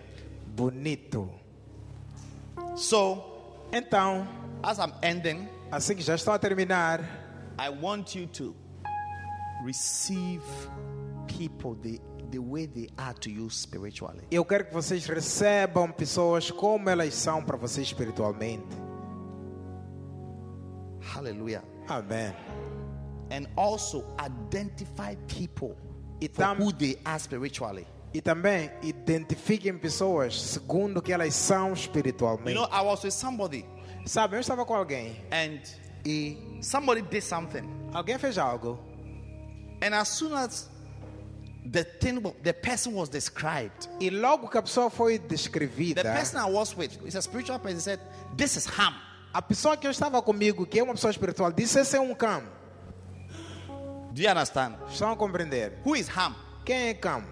Bonito. So, Então, as I'm ending, assim que já estou a terminar, I want you to receive people the, the way they are to you spiritually. eu quero que vocês recebam pessoas como elas são para vocês espiritualmente. Hallelujah. Amen. And also identify people E for who they are spiritually. E também identifiquem pessoas segundo que elas são You espiritualmente. know, I was with somebody Sabe, eu estava com alguém. and he, somebody did something. Alguém fez algo. And as soon as the thing, the person was described, E logo que a pessoa foi the descrevida, person I was with, is a spiritual person, said, This is Ham. a pessoa que eu estava comigo, que é uma pessoa espiritual, disse: Esse é um cão. Do you understand? Estão a compreender? Who is Ham? Quem é cão?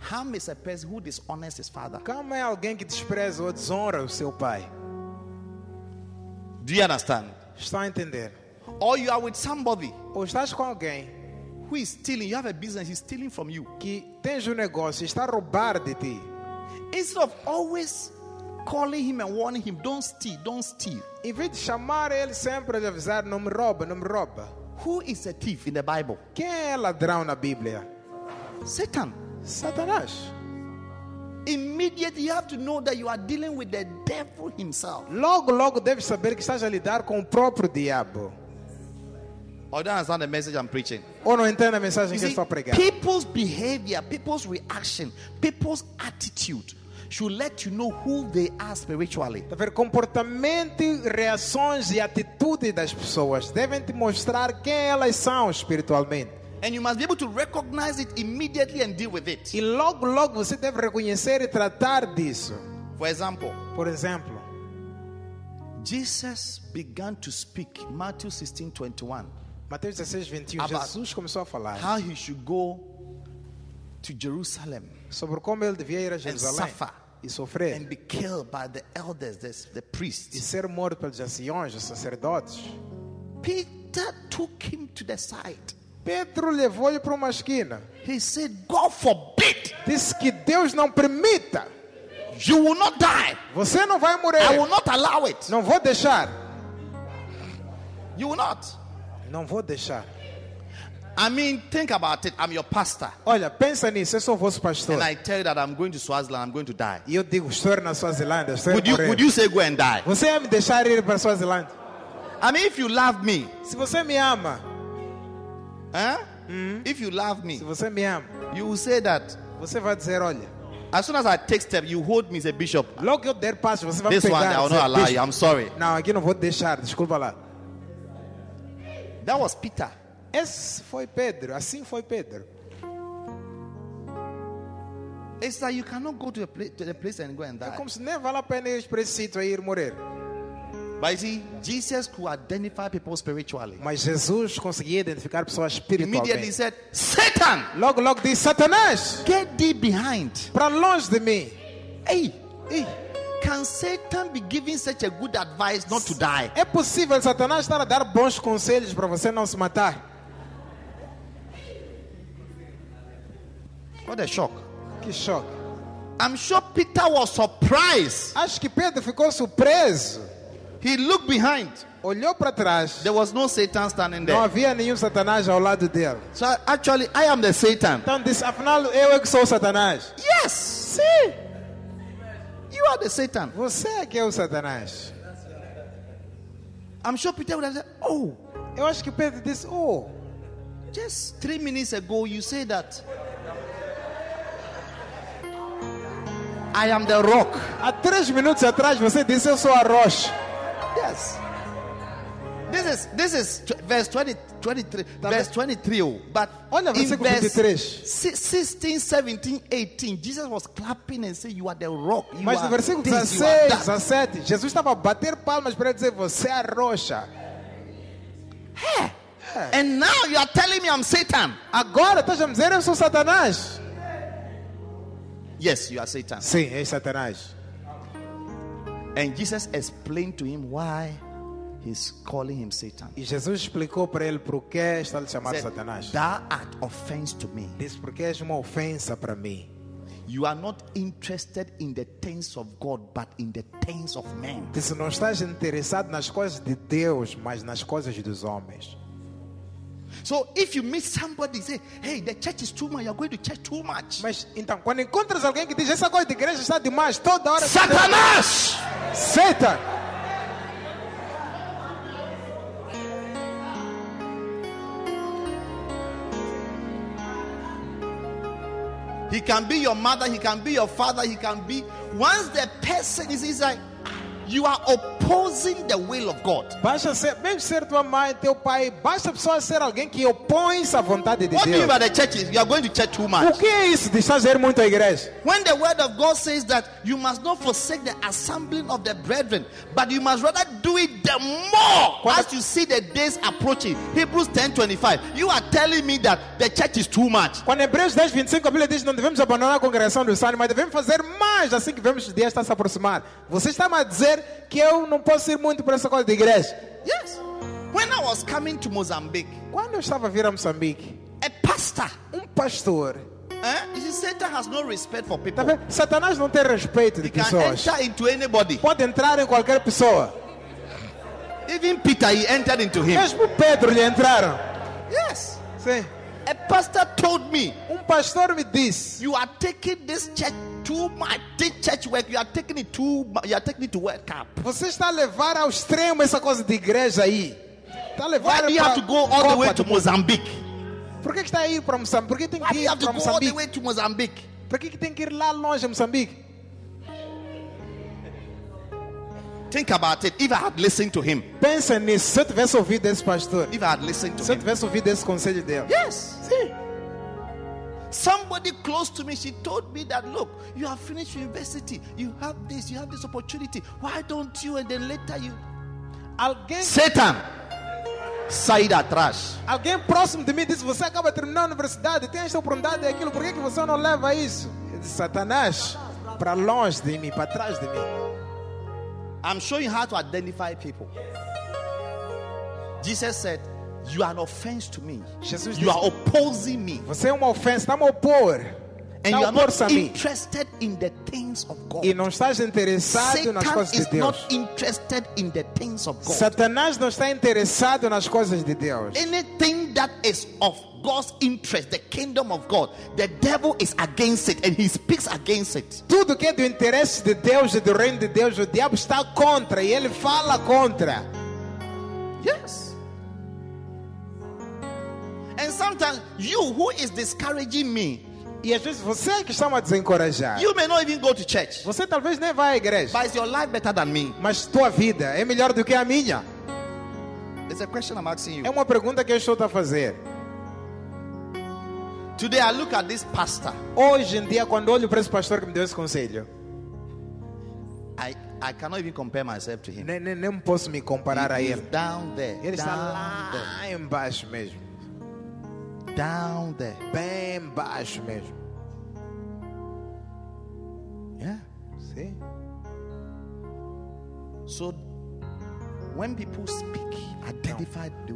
Ham is a person who dishonors his father. Cão é alguém que despreza ou desonra o seu pai. Do you understand? Estão a entender? Or you are with somebody Ou estás com alguém who is stealing. You have a business, he's stealing from you. que tens um negócio está a roubar de ti. Instead of always calling him and warning him, don't steal, don't steal. Em vez de chamar ele sempre de avisar: Não me rouba, não me rouba. Who is a thief in the Bible? Quem é ladrão na Bíblia? Satan. Satanás. Immediately you have to know that you are dealing with the devil himself. Logo, logo deves saber que estás a lidar com o próprio diabo. Or don't understand the message I'm preaching. Ou não entende a mensagem You que see, estou a pregar? people's behavior, people's reaction, people's attitude should let you know who they are spiritually. Tá vendo? Comportamento, reações e atitude das pessoas devem te mostrar quem elas são espiritualmente. And you must be able to recognize it immediately and deal with it. E logo, logo você deve reconhecer e tratar disso. For example, Por exemplo, Jesus began to speak, Matthew 16 21, Mateus 16, 21, Jesus começou a falar how he should go to Jerusalem sobre como ele devia ir a Jerusalém suffer. e sofrer and be killed by the elders, the, the e priests. ser morto pelos anciões, os sacerdotes. Peter took him to the side. Pedro levou-lhe para uma esquina. He said, God forbid Disse que Deus não permita. you will not die. Você não vai morrer. I will not allow it. Não vou deixar. You will not. Não vou deixar. I mean, think about it. I'm your pastor. Olha, pensa nisso. Eu sou vosso pastor. And I tell you that I'm going to Swaziland, I'm going to die. E eu digo, estou na Suazilândia, estou Would you, would you say go and die? Você ia me deixar ir para Suazilândia? I mean, if you love me, Se você me ama, huh? if you love me, se você me ama, you will say that. você vai dizer, olha, As soon as I take step, you hold me as a bishop. logo que eu der passo, você vai This me one, pegar. I will dizer, not allow you. I'm sorry. Não, aqui não vou deixar, desculpa lá. That was Peter. Esse foi Pedro, assim foi Pedro. It's that you cannot go to a place, to the place and go and É die. como se nem vale a pena ir para esse sítio aí ir morrer. Mas Jesus conseguia identificar pessoas Immediately espiritualmente. said, Satan, Logo, logo disse, Satanás, get thee behind. para longe de mim. Hey, Ih, can Satan be giving such a good advice not to die? É possível Satanás estar a dar bons conselhos para você não se matar? What a shock. Que choque. I'm sure Peter was surprised. Acho que Pedro ficou surpreso. He looked behind. Olhou para trás. There was no Satan standing Não there. havia nenhum Satanás ao lado dele. So actually, I am the Satan. Então disse, afinal, eu é que sou o Satanás. Yes. See, you are the Satan. Você é que é o Satanás. I'm sure Peter would have said, Oh, Eu acho que Pedro disse, oh, just three minutes ago you said that. I am the rock. há três minutos atrás você disse, eu sou a rocha. Yes. This is this is verse 20, 23, verse 23. oh. But Olha, in versículo verse 23. si- 16, 17, 18, Jesus was clapping and saying, You are the rock. You Mas no versículo this, you are 16, that." 17, Jesus estava a bater palmas para dizer, você é a rocha. And now you are telling me I'm Satan. Agora estás a dizer, eu sou Satanás. Yes, you are Satan. Sim, é Satanás. And Jesus explained to him why he's calling him Satan. E Jesus explicou para ele por que está lhe said, Satanás. Thou art offense to me. Disse, porque és uma ofensa para mim. You are not interested in the things of God, but in the things of men. Disse, não estás interessado nas coisas de Deus, mas nas coisas dos homens. So if you meet somebody, say, Hey, the church is too much, you're going to church too much. Mas então, quando encontras alguém que diz essa coisa de igreja está demais, toda hora. Satanás! Satan! He can be your mother, he can be your father, he can be. Once the person is, like, you are opposing the will of God. Basta ser, mesmo ser tua mãe, teu pai, basta a pessoa ser alguém que opõe-se à vontade de What do you mean Deus. by the church is you are going to church too O much? que é isso de estás a ir muito à igreja? When the word of God says that you must not forsake the assembling of the brethren, but you must rather do it the more as you see the days approaching. Hebrews 10 25. You are telling me that the church is too much. Quando Hebreus 10, 25, a Bíblia diz não devemos abandonar a congregação dos santos, mas devemos fazer mais assim que vemos os dias estar se aproximar. Você está a dizer que eu não posso ir muito para essa coisa de igreja? Yes. When I was coming to Mozambique, Quando eu estava a vir a Moçambique, a pastor, um pastor, eh? see, Satan has no respect for people. tá vendo? Satanás não tem respeito de He can pessoas. enter into anybody. Pode entrar em qualquer pessoa. Even Peter, he entered into him. Mesmo Pedro lhe entraram. Yes. Sim. A pastor told me, Um pastor me disse: You are taking this church too much. Church work, you are taking it too You are taking it to World Cup. Você está a levar ao extremo essa coisa de igreja aí. Está a levar Why do you have to go all the way to. Mozambique? Por que, está a ir para Moçambique? Por que tem Why que do you ir have to para go all the way to Mozambique? Por que, tem que ir lá longe Moçambique? Think about it. If I had listened to him, Pensa nisso. Se eu tivesse ouvido esse pastor, if I had listened to se eu tivesse ouvido esse conselho dele, yes. sim. Somebody close to me, she told me that look, you have finished university, you have this, you have this opportunity. Why don't you? And then later you, Alguém, Satan, sai da trás. alguém próximo de mim disse: Você acaba de terminar a universidade, tem esta oportunidade e aquilo, por que, que você não leva isso? Eu disse: Satanás, para longe de mim, para trás de mim. I'm showing how to identify people. Jesus said, You are an offense to me. Jesus You are opposing me. Você é uma ofensa, está a me opor. And you are not interested in the things of God. E não estás interessado nas Satan coisas de is Deus. not interested in the things of God. Satanás não está interessado nas coisas de Deus. Anything that is of God's interest, the kingdom of God, the devil is against it and he speaks against it. Tudo que é do interesse de Deus e do reino de Deus, o diabo está contra e ele fala contra. Yes. Sometimes you who is discouraging me, E às vezes você que está a desencorajar. you may not even go to church, Você talvez nem vá à igreja, but is your life better than me? mas tua vida é melhor do que a minha. It's a question I'm asking É you. uma pergunta que eu estou a fazer. Today I look at this pastor. Hoje em dia, quando olho para esse pastor que me deu esse conselho, I, I cannot even compare myself to him. nem, nem, nem posso me comparar a He is ele. down there. Ele está down there. lá embaixo mesmo. Down there. Bem embaixo mesmo. Yeah. Sim. So when people speak, identify the,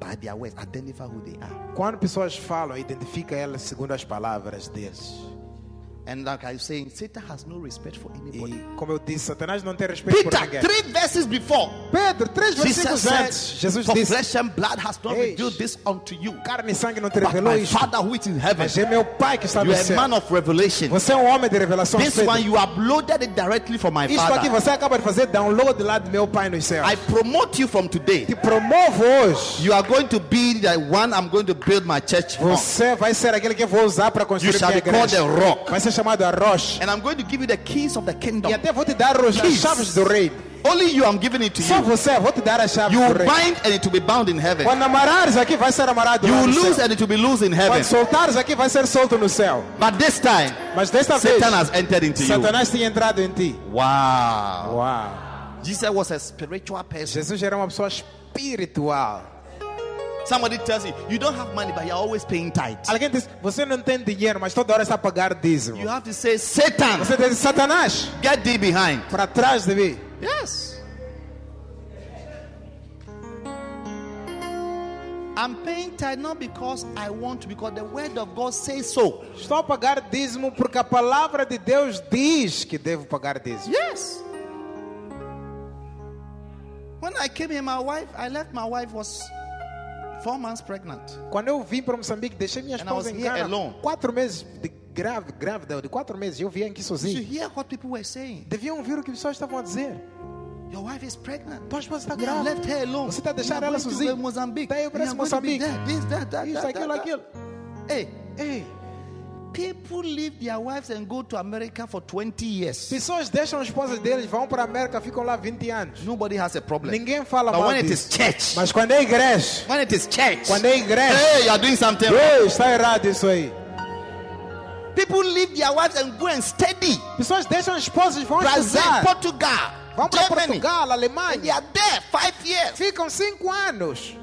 by their words, identify who they are. Quando pessoas falam, identifica elas segundo as palavras deles. And like I was saying, Satan has no respect for anybody. E como eu disse, Satanás não tem respeito por Peter, ninguém. three verses before, Pedro, três Jesus versículos said, antes, Jesus For disse: flesh and blood has not revealed this unto you, Carne e sangue não te revelou isto, Father who is in heaven. mas é meu Pai que está You are a man of revelation. Você é um homem de revelação. This Pedro. one you uploaded it directly from my Isto aqui Father. você acaba de fazer download lá do meu Pai nos céus. I promote you from today. Te promovo hoje. You are going to be the one I'm going to build my church on. Vai ser aquele que eu vou usar para You construir shall be called igreja. the rock. Vai ser chamado a rocha. And I'm going to give you the keys of the kingdom. E até vou te dar as Keys. chaves do reino. Only you, I'm giving it to Só you. você, vou te dar as chaves You do will reino. bind and it will be bound in heaven. Quando amarares aqui, vai ser amarado You lá will no lose céu. and it will be loose in heaven. Quando soltares aqui, vai ser solto no céu. But this time, Mas desta vez, Satan has entered into you. Satanás tinha entrado em ti. Wow. Uau. Jesus was a spiritual person. Jesus era uma pessoa espiritual. Somebody tells you, you don't have money, but you're always paying tithe. Alguém diz, você não tem dinheiro, mas toda hora está a pagar dízimo. You have to say, Satan, Você diz, Satanás, get thee behind. para trás de mim. Yes. I'm paying tithe not because I want to, because the word of God says so. Estou a pagar dízimo porque a palavra de Deus diz que devo pagar dízimo. Yes. When I came here, my wife, I left my wife was four months pregnant. Quando eu vim para Moçambique, deixei minha esposa em alone. Quatro meses de grávida, grávida, de quatro meses. Eu vim aqui You sozinho. hear what people were saying. Deviam ouvir o que as pessoas estavam a dizer. Your wife is pregnant. Tua esposa está You grávida. left her alone. Você está You are ela sozinha. Mozambique. Daí eu You para Moçambique. there. This, that, that, Isso, aquilo, aquilo. Hey, Ei, people leave their wives and go to America for 20 years. pessoas deixam as esposas deles, vão para a América, ficam lá 20 anos. Nobody has a problem. Ninguém fala But mal when it is disso. church, Mas quando é igreja, when it is church, quando é igreja, hey, you are doing something ei, está errado isso aí. People leave their wives and go and study. Pessoas deixam as esposas, vão Brazil, estudar. Portugal, Vão para. Portugal, And they Alemanha. are there five years. Ficam cinco anos.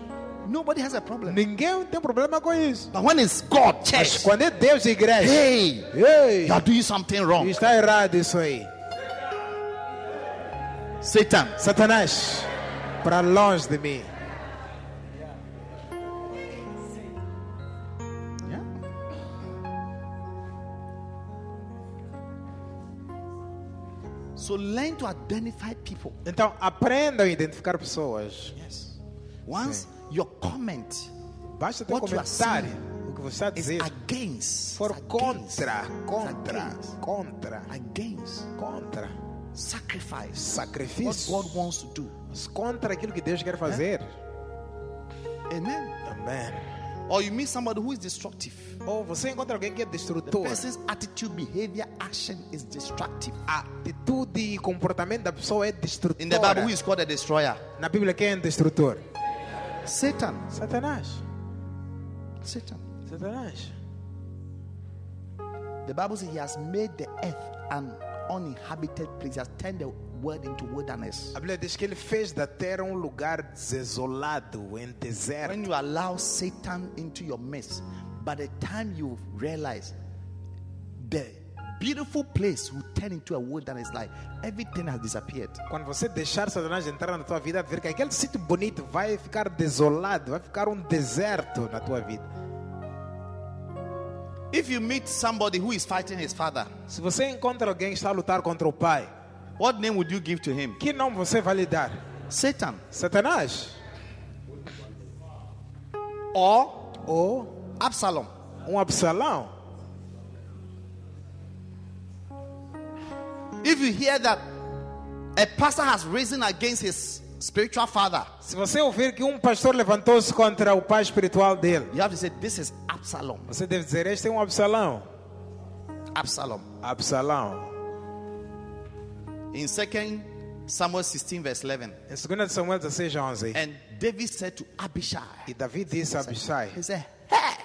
Nobody has a problem. Ninguém tem problema com isso. But when it's God, Mas church, quando é Deus e igreja, hey, ei, you are doing something wrong. está errado isso aí. Satan, Satanás, para longe de mim. So learn to identify people. Então, aprendam a identificar pessoas. Yes. Once your comment Basta What are comentário. O que você está dizer against, for contra, contra, against, contra, against contra. sacrifice, what Sacrifício. God wants to do. Contra aquilo que Deus quer fazer. Amen. Amém. or you meet somebody who is destructive. Ou você encontra alguém que é The destrutor. person's attitude, behavior, action is destructive. A atitude e comportamento da pessoa é In the Bible, destrutora. who is called a destroyer? Na Bíblia, quem é destrutor? Satan. Satanás. Satan. Satanás. The Bible says he has made the earth an uninhabited place. He has turned the world into wilderness. A Bíblia diz que ele fez da terra um lugar desolado, em deserto. When you allow Satan into your midst, by the time you realize the beautiful place will turn into a wilderness, like everything has disappeared. Quando você deixar Satanás entrar na tua vida, ver que aquele sítio bonito vai ficar desolado, vai ficar um deserto na tua vida. If you meet somebody who is fighting his father, Se você encontra alguém que está a lutar contra o pai, what name would you give to him? que nome você vai lhe dar? Satan. Satanás Or ou Absalom. um Absalão? If you hear that a pastor has risen against his spiritual father, Se você ouvir que um pastor levantou-se contra o pai espiritual dele, you have to say, This is Absalom. você deve dizer: Este é um Absalão. Absalom. Absalão. In 2 Samuel 16, verse 11. Em 2 Samuel 16, 11. And David said to Abishai, E Davi disse a Abishai: He said, Hey,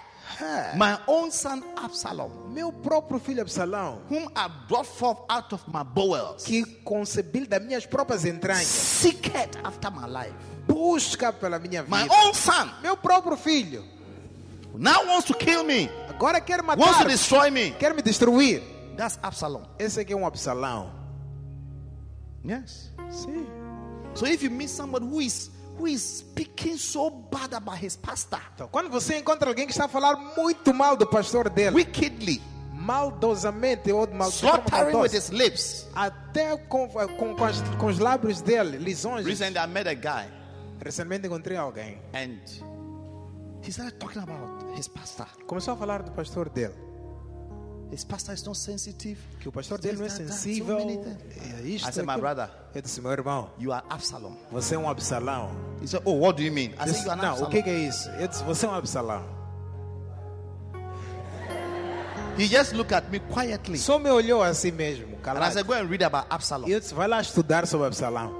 my own son Absalom, Meu próprio filho Absalão, whom I brought forth out of my bowels, que concebi das minhas próprias entranhas, seeketh after my life. busca pela minha My vida. own son Meu próprio filho, now wants to kill me, agora quer wants to matar, destroy me. quer me destruir. That's Absalom. Esse aqui é um Absalão. Yes. Sim. So if you meet somebody who is who is speaking so bad about his pastor, Então, quando você encontra alguém que está a falar muito mal do pastor dele, wickedly, maldosamente ou mal, slaughtering with his lips. até com, com, com, as- com os lábios dele, lisonjas. Recently, I met a guy Recentemente encontrei alguém. and he started talking about his pastor. Começou a falar do pastor dele. His pastor is not sensitive. Que o pastor dele não é that, that, so sensível. many. É isto, I said, my brother, Eu disse, meu irmão, you are Absalom. você é um Absalão. He said, Oh, what do you mean? I Eu said, disse, You are an não, Absalom. o que, que é isso? Eu disse, você é um Absalão. He just looked at me quietly. Só me olhou assim mesmo, And I said, Go and read about Absalom. Eu disse, vai lá estudar sobre Absalão.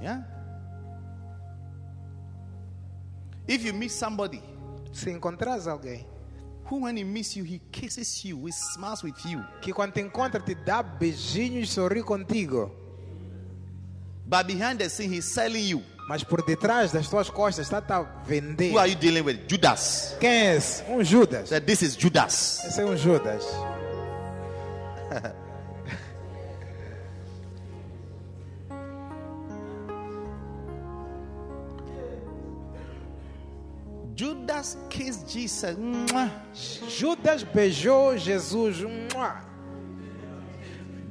Yeah. If you meet somebody Se encontrares alguém who, when he meets you, he kisses you, he smiles with you, que quando te encontra te dá beijinhos e sorri contigo, but behind the scene, he's selling you. mas por detrás das tuas costas está a vender. Who are you dealing with? Judas. Quem é esse? Um Judas. Said, This is Judas. Esse é um Judas. (laughs) Judas kissed Jesus. Judas beijou Jesus.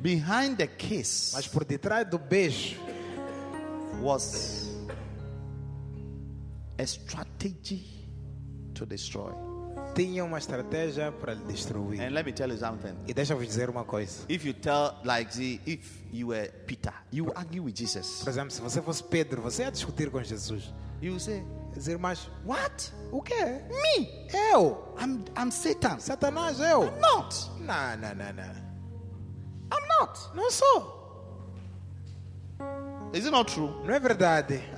Behind the kiss Mas por detrás do beijo was a strategy to destroy. tinha uma estratégia para lhe destruir. And let me tell you something. E deixa eu vos dizer uma coisa. If you tell, like, see, if you were Peter, you argue with Jesus. Por exemplo, se você fosse Pedro, você ia discutir com Jesus. You say, Mas What? o quê? Me? Eu? I'm, I'm Satan. Satanás, eu? I'm not. Não, não, não, não. I'm not. Não sou. Is it not true? Não é verdade. (laughs)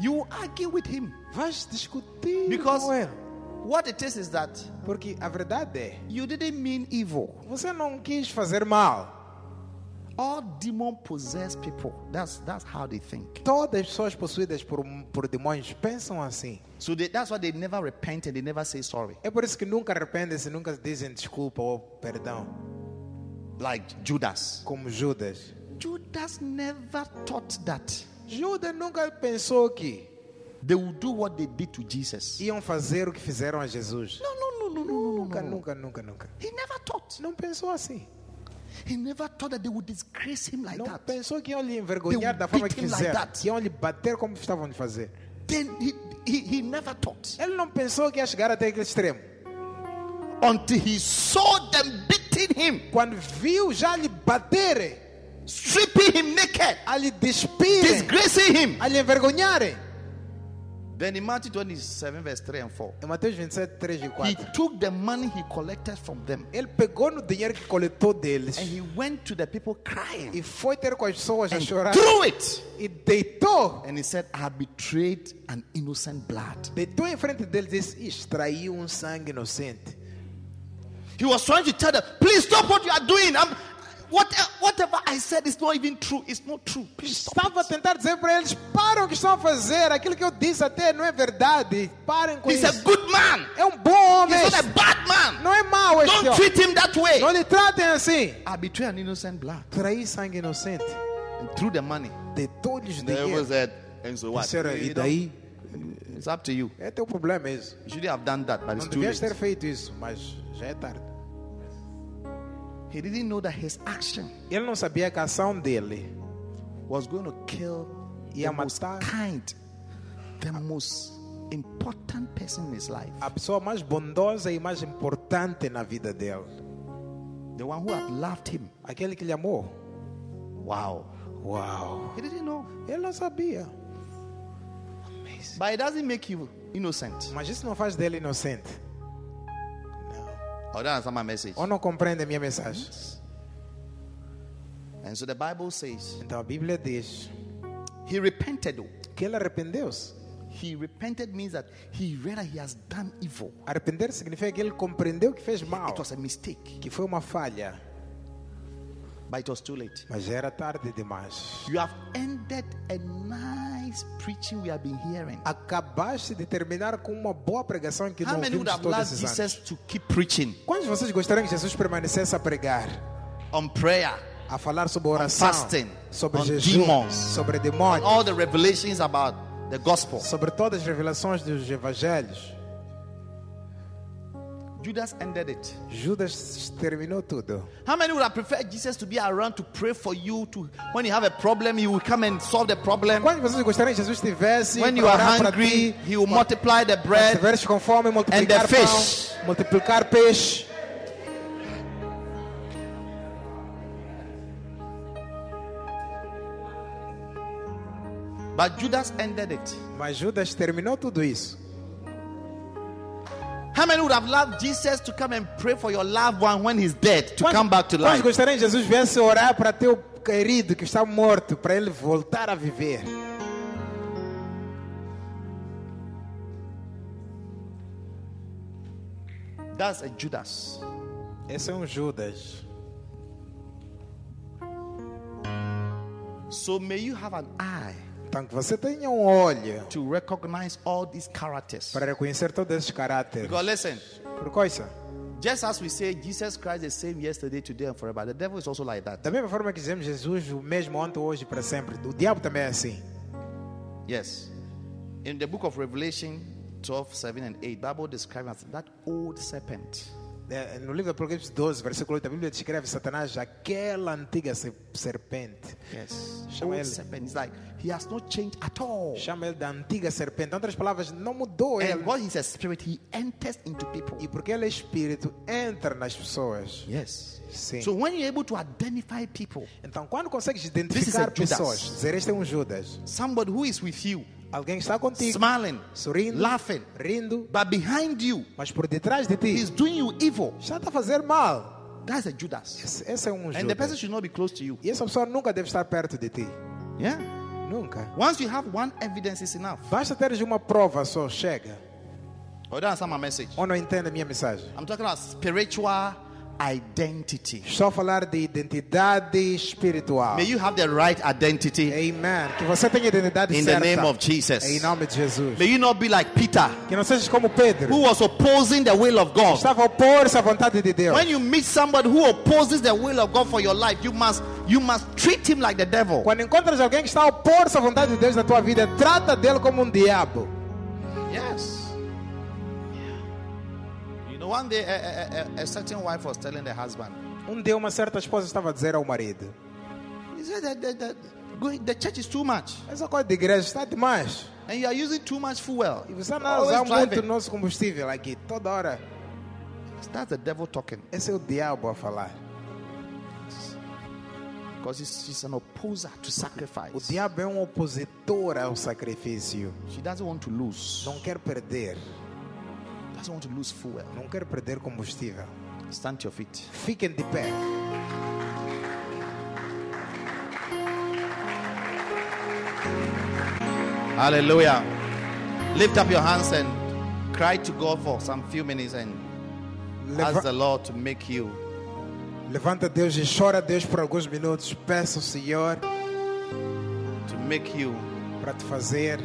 You argue with him. Vais discutir Because com ele. what it is is that Porque a verdade é, you didn't mean evil. você não quis fazer mal. All demon possessed people, that's, that's how they think. Todas as pessoas possuídas por, por demônios pensam assim. So they, that's why they never repent and they never say sorry. É por isso que nunca arrependem-se, nunca dizem desculpa ou perdão. Like Judas. Como Judas. Judas never thought that Judas nunca pensou que they would do what they did to Jesus. iam fazer o que fizeram a Jesus. No, no, no, no, no, no, no, Nunca, nunca, nunca, nunca. He never thought. Não pensou assim. He never thought that they would disgrace him like Não that. pensou que iam lhe envergonhar They da forma beat que him like fizeram. that. Que iam lhe bater como estavam lhe fazer. Then he, he, he never thought Ele não pensou que ia chegar até aquele extremo. until he saw them beating him. Quando viu já lhe baterem, stripping him naked, a lhe despirem, disgracing him. a lhe envergonharem. Then in Matthew 27, verse 3 and 4, Em Mateus 27, 3 e he took the money he collected from them Ele pegou no dinheiro que coletou deles and he went to the people crying e foi ter com as pessoas a and chorar threw it. e deitou. And he said, I have betrayed an innocent blood. Deitou em frente deles e disse: Extraiu um sangue inocente. He was trying to tell them, please stop what you are doing. I'm, what, whatever I said is not even true. It's not true. Please stop. Estava a tentar dizer para eles: Parem o que estão a fazer. Aquilo que eu disse até não é verdade. Parem com He's isso. a good man. É um bom homem. He's not a bad man. Não é mau este Don't treat him that way. Não lhe tratem assim. I betrayed an innocent blood Traí sangue inocente. and threw the money. Deitou-lhes dinheiro. said, and so what? Disseram, You e daí? It's up to you. É teu problema isso. You should have done that, but Não it's too ter feito isso, mas já é tarde. He didn't know that his action Ele não sabia que a ação dele was going to kill Ia the most matar. kind, the most important person in his life. a pessoa mais bondosa e mais importante na vida dele. The one who had loved him. Aquele que lhe amou. Wow. Uau. He didn't know. Ele não sabia. But it doesn't make you innocent. Mas isso não faz dele inocente. Oh, that's not my message. Ou não compreende a minha mensagem. And so the Bible says Então a Bíblia diz he repented. que ele arrependeu-se. He repented means that he realized he has done evil. Arrepender significa que ele compreendeu que fez mal, It was a mistake, que foi uma falha, but it was too late. mas era tarde demais. You have ended a nice preaching we have been hearing. Acabaste de terminar com uma boa pregação que How não many would ouvimos have todos loved anos. Jesus to keep preaching Quantos de vocês gostariam que Jesus permanecesse a pregar, on prayer, a falar sobre oração, fasting, sobre on jejum, demons, sobre on demônios, all the revelations about the gospel? sobre todas as revelações dos evangelhos? Judas ended it. Judas terminou tudo. How many would have preferred Jesus to be around to pray for you? To when you have a problem, he will come and solve the problem. Quantos de vocês gostariam que Jesus estivesse When you are hungry, he will multiply the bread. estiveres com fome, multiplicar and the fish. pão, multiplicar peixe. But Judas ended it. Mas Judas terminou tudo isso. How many would have loved Jesus to come and pray for your loved one when he's dead to Quantos- come back to life? gostariam que Jesus viesse orar para teu querido que está morto, para ele voltar a viver? That's a Judas. Esse é um Judas. So may you have an eye Então que você tenha um olho to recognize all these characters. para reconhecer todos esses caráteres. Because listen, Por coisa, just as we say Jesus Christ the same yesterday, today, and forever, the devil is also like that. da mesma forma que dizemos Jesus o mesmo ontem, hoje para sempre, o diabo também é assim. Yes. In the book of Revelation 12, 7, and 8, Bible describes as that old serpent. É, No livro de Apocalipse 12, versículo 8, a Bíblia descreve Satanás, aquela antiga se- serpente. Yes. Chama Old ele. serpent. It's like he has not changed at all. Chama ele da antiga serpente. Em outras palavras, não mudou ele. And what he's a spirit, he enters into people. E porque ele é espírito, entra nas pessoas. Yes. Sim. So when you're able to identify people, Então, quando consegues identificar is Judas. pessoas, dizer este é um Judas, somebody who is with you, alguém está contigo, smiling, sorrindo, laughing, rindo, but behind you, mas por detrás de ti he's doing you evil. está a fazer mal. That's a Judas. Esse, esse é um And the person Judas. should not be close to you. E essa pessoa nunca deve estar perto de ti. Yeah. Nunca. Once you have one evidence, is enough. Basta teres uma prova só, chega. Oh, that's not my message. Ou não entende a minha mensagem? I'm talking about spiritual identity. A falar de identidade espiritual. May you have the right identity Amen. Que você tenha identidade in the name of Jesus. Em nome de Jesus. May you not be like Peter, Que não sejas como Pedro. who was opposing the will of God. Estava à vontade de Deus. When you meet somebody who opposes the will of God for your life, you must you must treat him like the devil. Quando encontras alguém que está a opor-se à vontade de Deus na tua vida, trata dele como um diabo. Yes. One day a, a, a, certain wife was telling the husband, Um dia uma certa esposa estava a dizer ao marido: he said that, that, that going, the church is too much, Essa coisa de igreja está demais. and you are using too much fuel. E você anda a Always usar muito nosso combustível aqui, toda hora. That's the devil talking. Esse é o diabo a falar. Because he's, he's an opposer to O sacrifice. diabo é um opositor ao sacrifício. She doesn't want to lose. Não quer perder. Doesn't want to lose fuel. Não quer perder combustível. Stand your feet. Fiquem de pé. Hallelujah. Lift up your hands and cry to God for some few minutes and ask Leva- the Lord to make you Levanta Deus e chora Deus por alguns minutos. Peça ao Senhor to make you para te fazer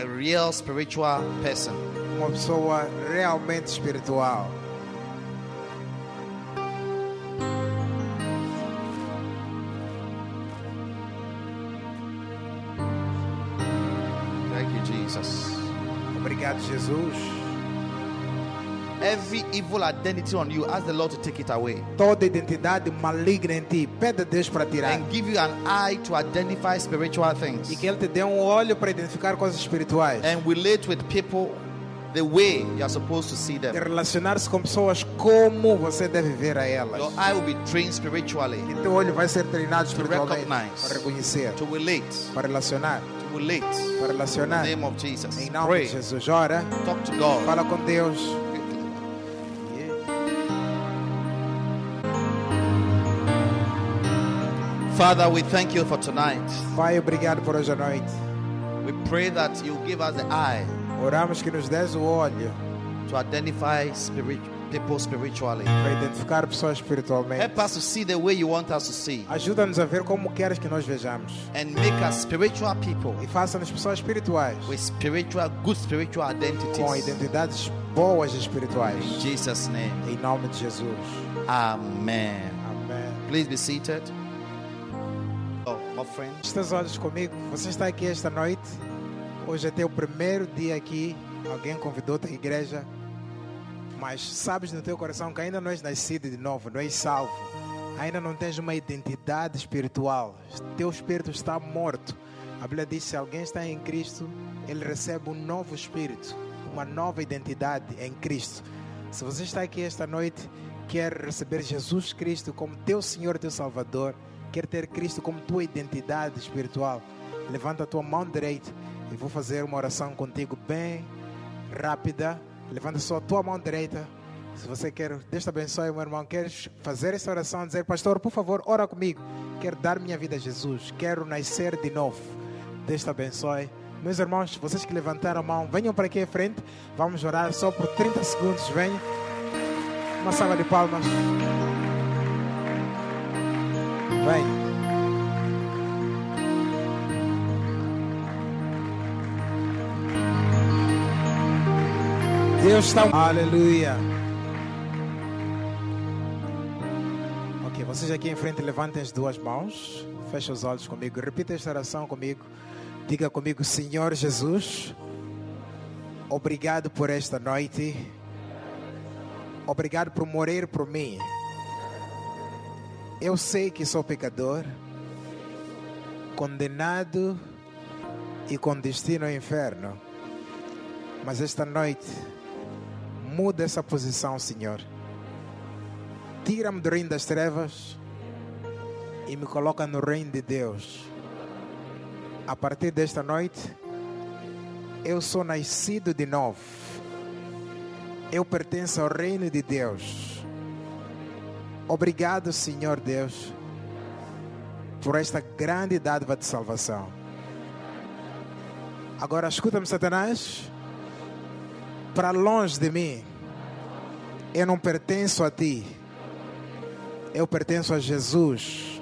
a real spiritual person. uma pessoa realmente espiritual. Thank you, Jesus. Obrigado, Jesus. Every evil identity on you, ask the Lord to take it away Toda identidade maligna em ti, pede a Deus para tirar. and give you an eye to identify spiritual things E que Ele te dê um olho para identificar coisas espirituais. and relate with people the way you are supposed to see them. relacionar-se com pessoas como você deve ver a elas. Your eye will be trained spiritually E teu olho vai ser treinado espiritualmente para reconhecer, to relate, para relacionar, to relate. para In relacionar. the name of Jesus. Em nome Pray. de Jesus, ora, Talk to God. fala com Deus. Father, we thank you for tonight. Pai, obrigado por hoje à noite. We pray that you give us the eye Oramos que nos des o olho to identify spirit, people spiritually. para identificar pessoas espiritualmente. Help us to see the way you want us to see Ajuda-nos a ver como queres que nós vejamos. and make us spiritual people E faça-nos pessoas espirituais, with spiritual, good spiritual com identities. identidades boas espirituais. In Jesus' name. Em nome de Jesus. Amen. Amém. Please be seated. Oh, os olhos comigo. Você está aqui esta noite. Hoje é teu primeiro dia aqui. Alguém convidou-te à igreja. Mas sabes no teu coração que ainda não és nascido de novo, não és salvo. Ainda não tens uma identidade espiritual. Teu espírito está morto. A Bíblia diz: se alguém está em Cristo, ele recebe um novo espírito, uma nova identidade em Cristo. Se você está aqui esta noite, quer receber Jesus Cristo como teu Senhor, teu Salvador, quer ter Cristo como tua identidade espiritual, levanta a tua mão direita e vou fazer uma oração contigo bem rápida. Levanta só a tua mão direita. Se você quer, Deus te abençoe, meu irmão. Queres fazer essa oração, dizer, pastor, por favor, ora comigo. Quero dar minha vida a Jesus. Quero nascer de novo. Deus te abençoe. Meus irmãos, vocês que levantaram a mão, venham para aqui à frente. Vamos orar só por 30 segundos. Venham. Uma salva de palmas. Venham. Deus está. Aleluia. Ok, vocês aqui em frente levantem as duas mãos. Feche os olhos comigo. Repita esta oração comigo. Diga comigo, Senhor Jesus, obrigado por esta noite. Obrigado por morrer por mim. Eu sei que sou pecador, condenado e com destino ao inferno. Mas esta noite, muda essa posição, Senhor. Tira-me do reino das trevas e me coloca no reino de Deus. A partir desta noite, eu sou nascido de novo. Eu pertenço ao reino de Deus. Obrigado, Senhor Deus, por esta grande dádiva de salvação. Agora escuta-me, Satanás. Para longe de mim, eu não pertenço a ti. Eu pertenço a Jesus.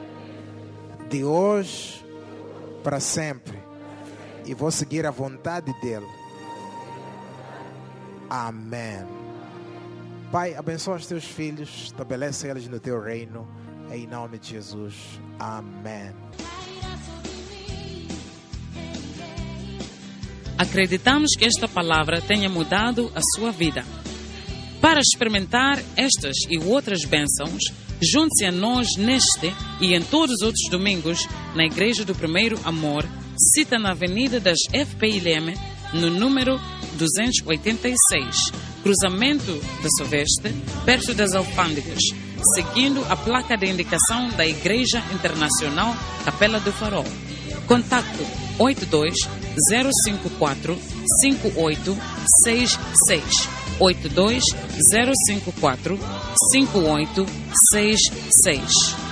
De hoje para sempre. E vou seguir a vontade dele. Amém. Pai, abençoa os teus filhos, estabelece eles no teu reino, em nome de Jesus. Amém. Acreditamos que esta palavra tenha mudado a sua vida. Para experimentar estas e outras bênçãos, junte-se a nós neste e em todos os outros domingos na Igreja do Primeiro Amor, cita na Avenida das FPILM, no número 286, cruzamento da Soveste, perto das alfândegas. seguindo a placa de indicação da Igreja Internacional Capela do Farol. Contato 82 054 5866 82 054 5866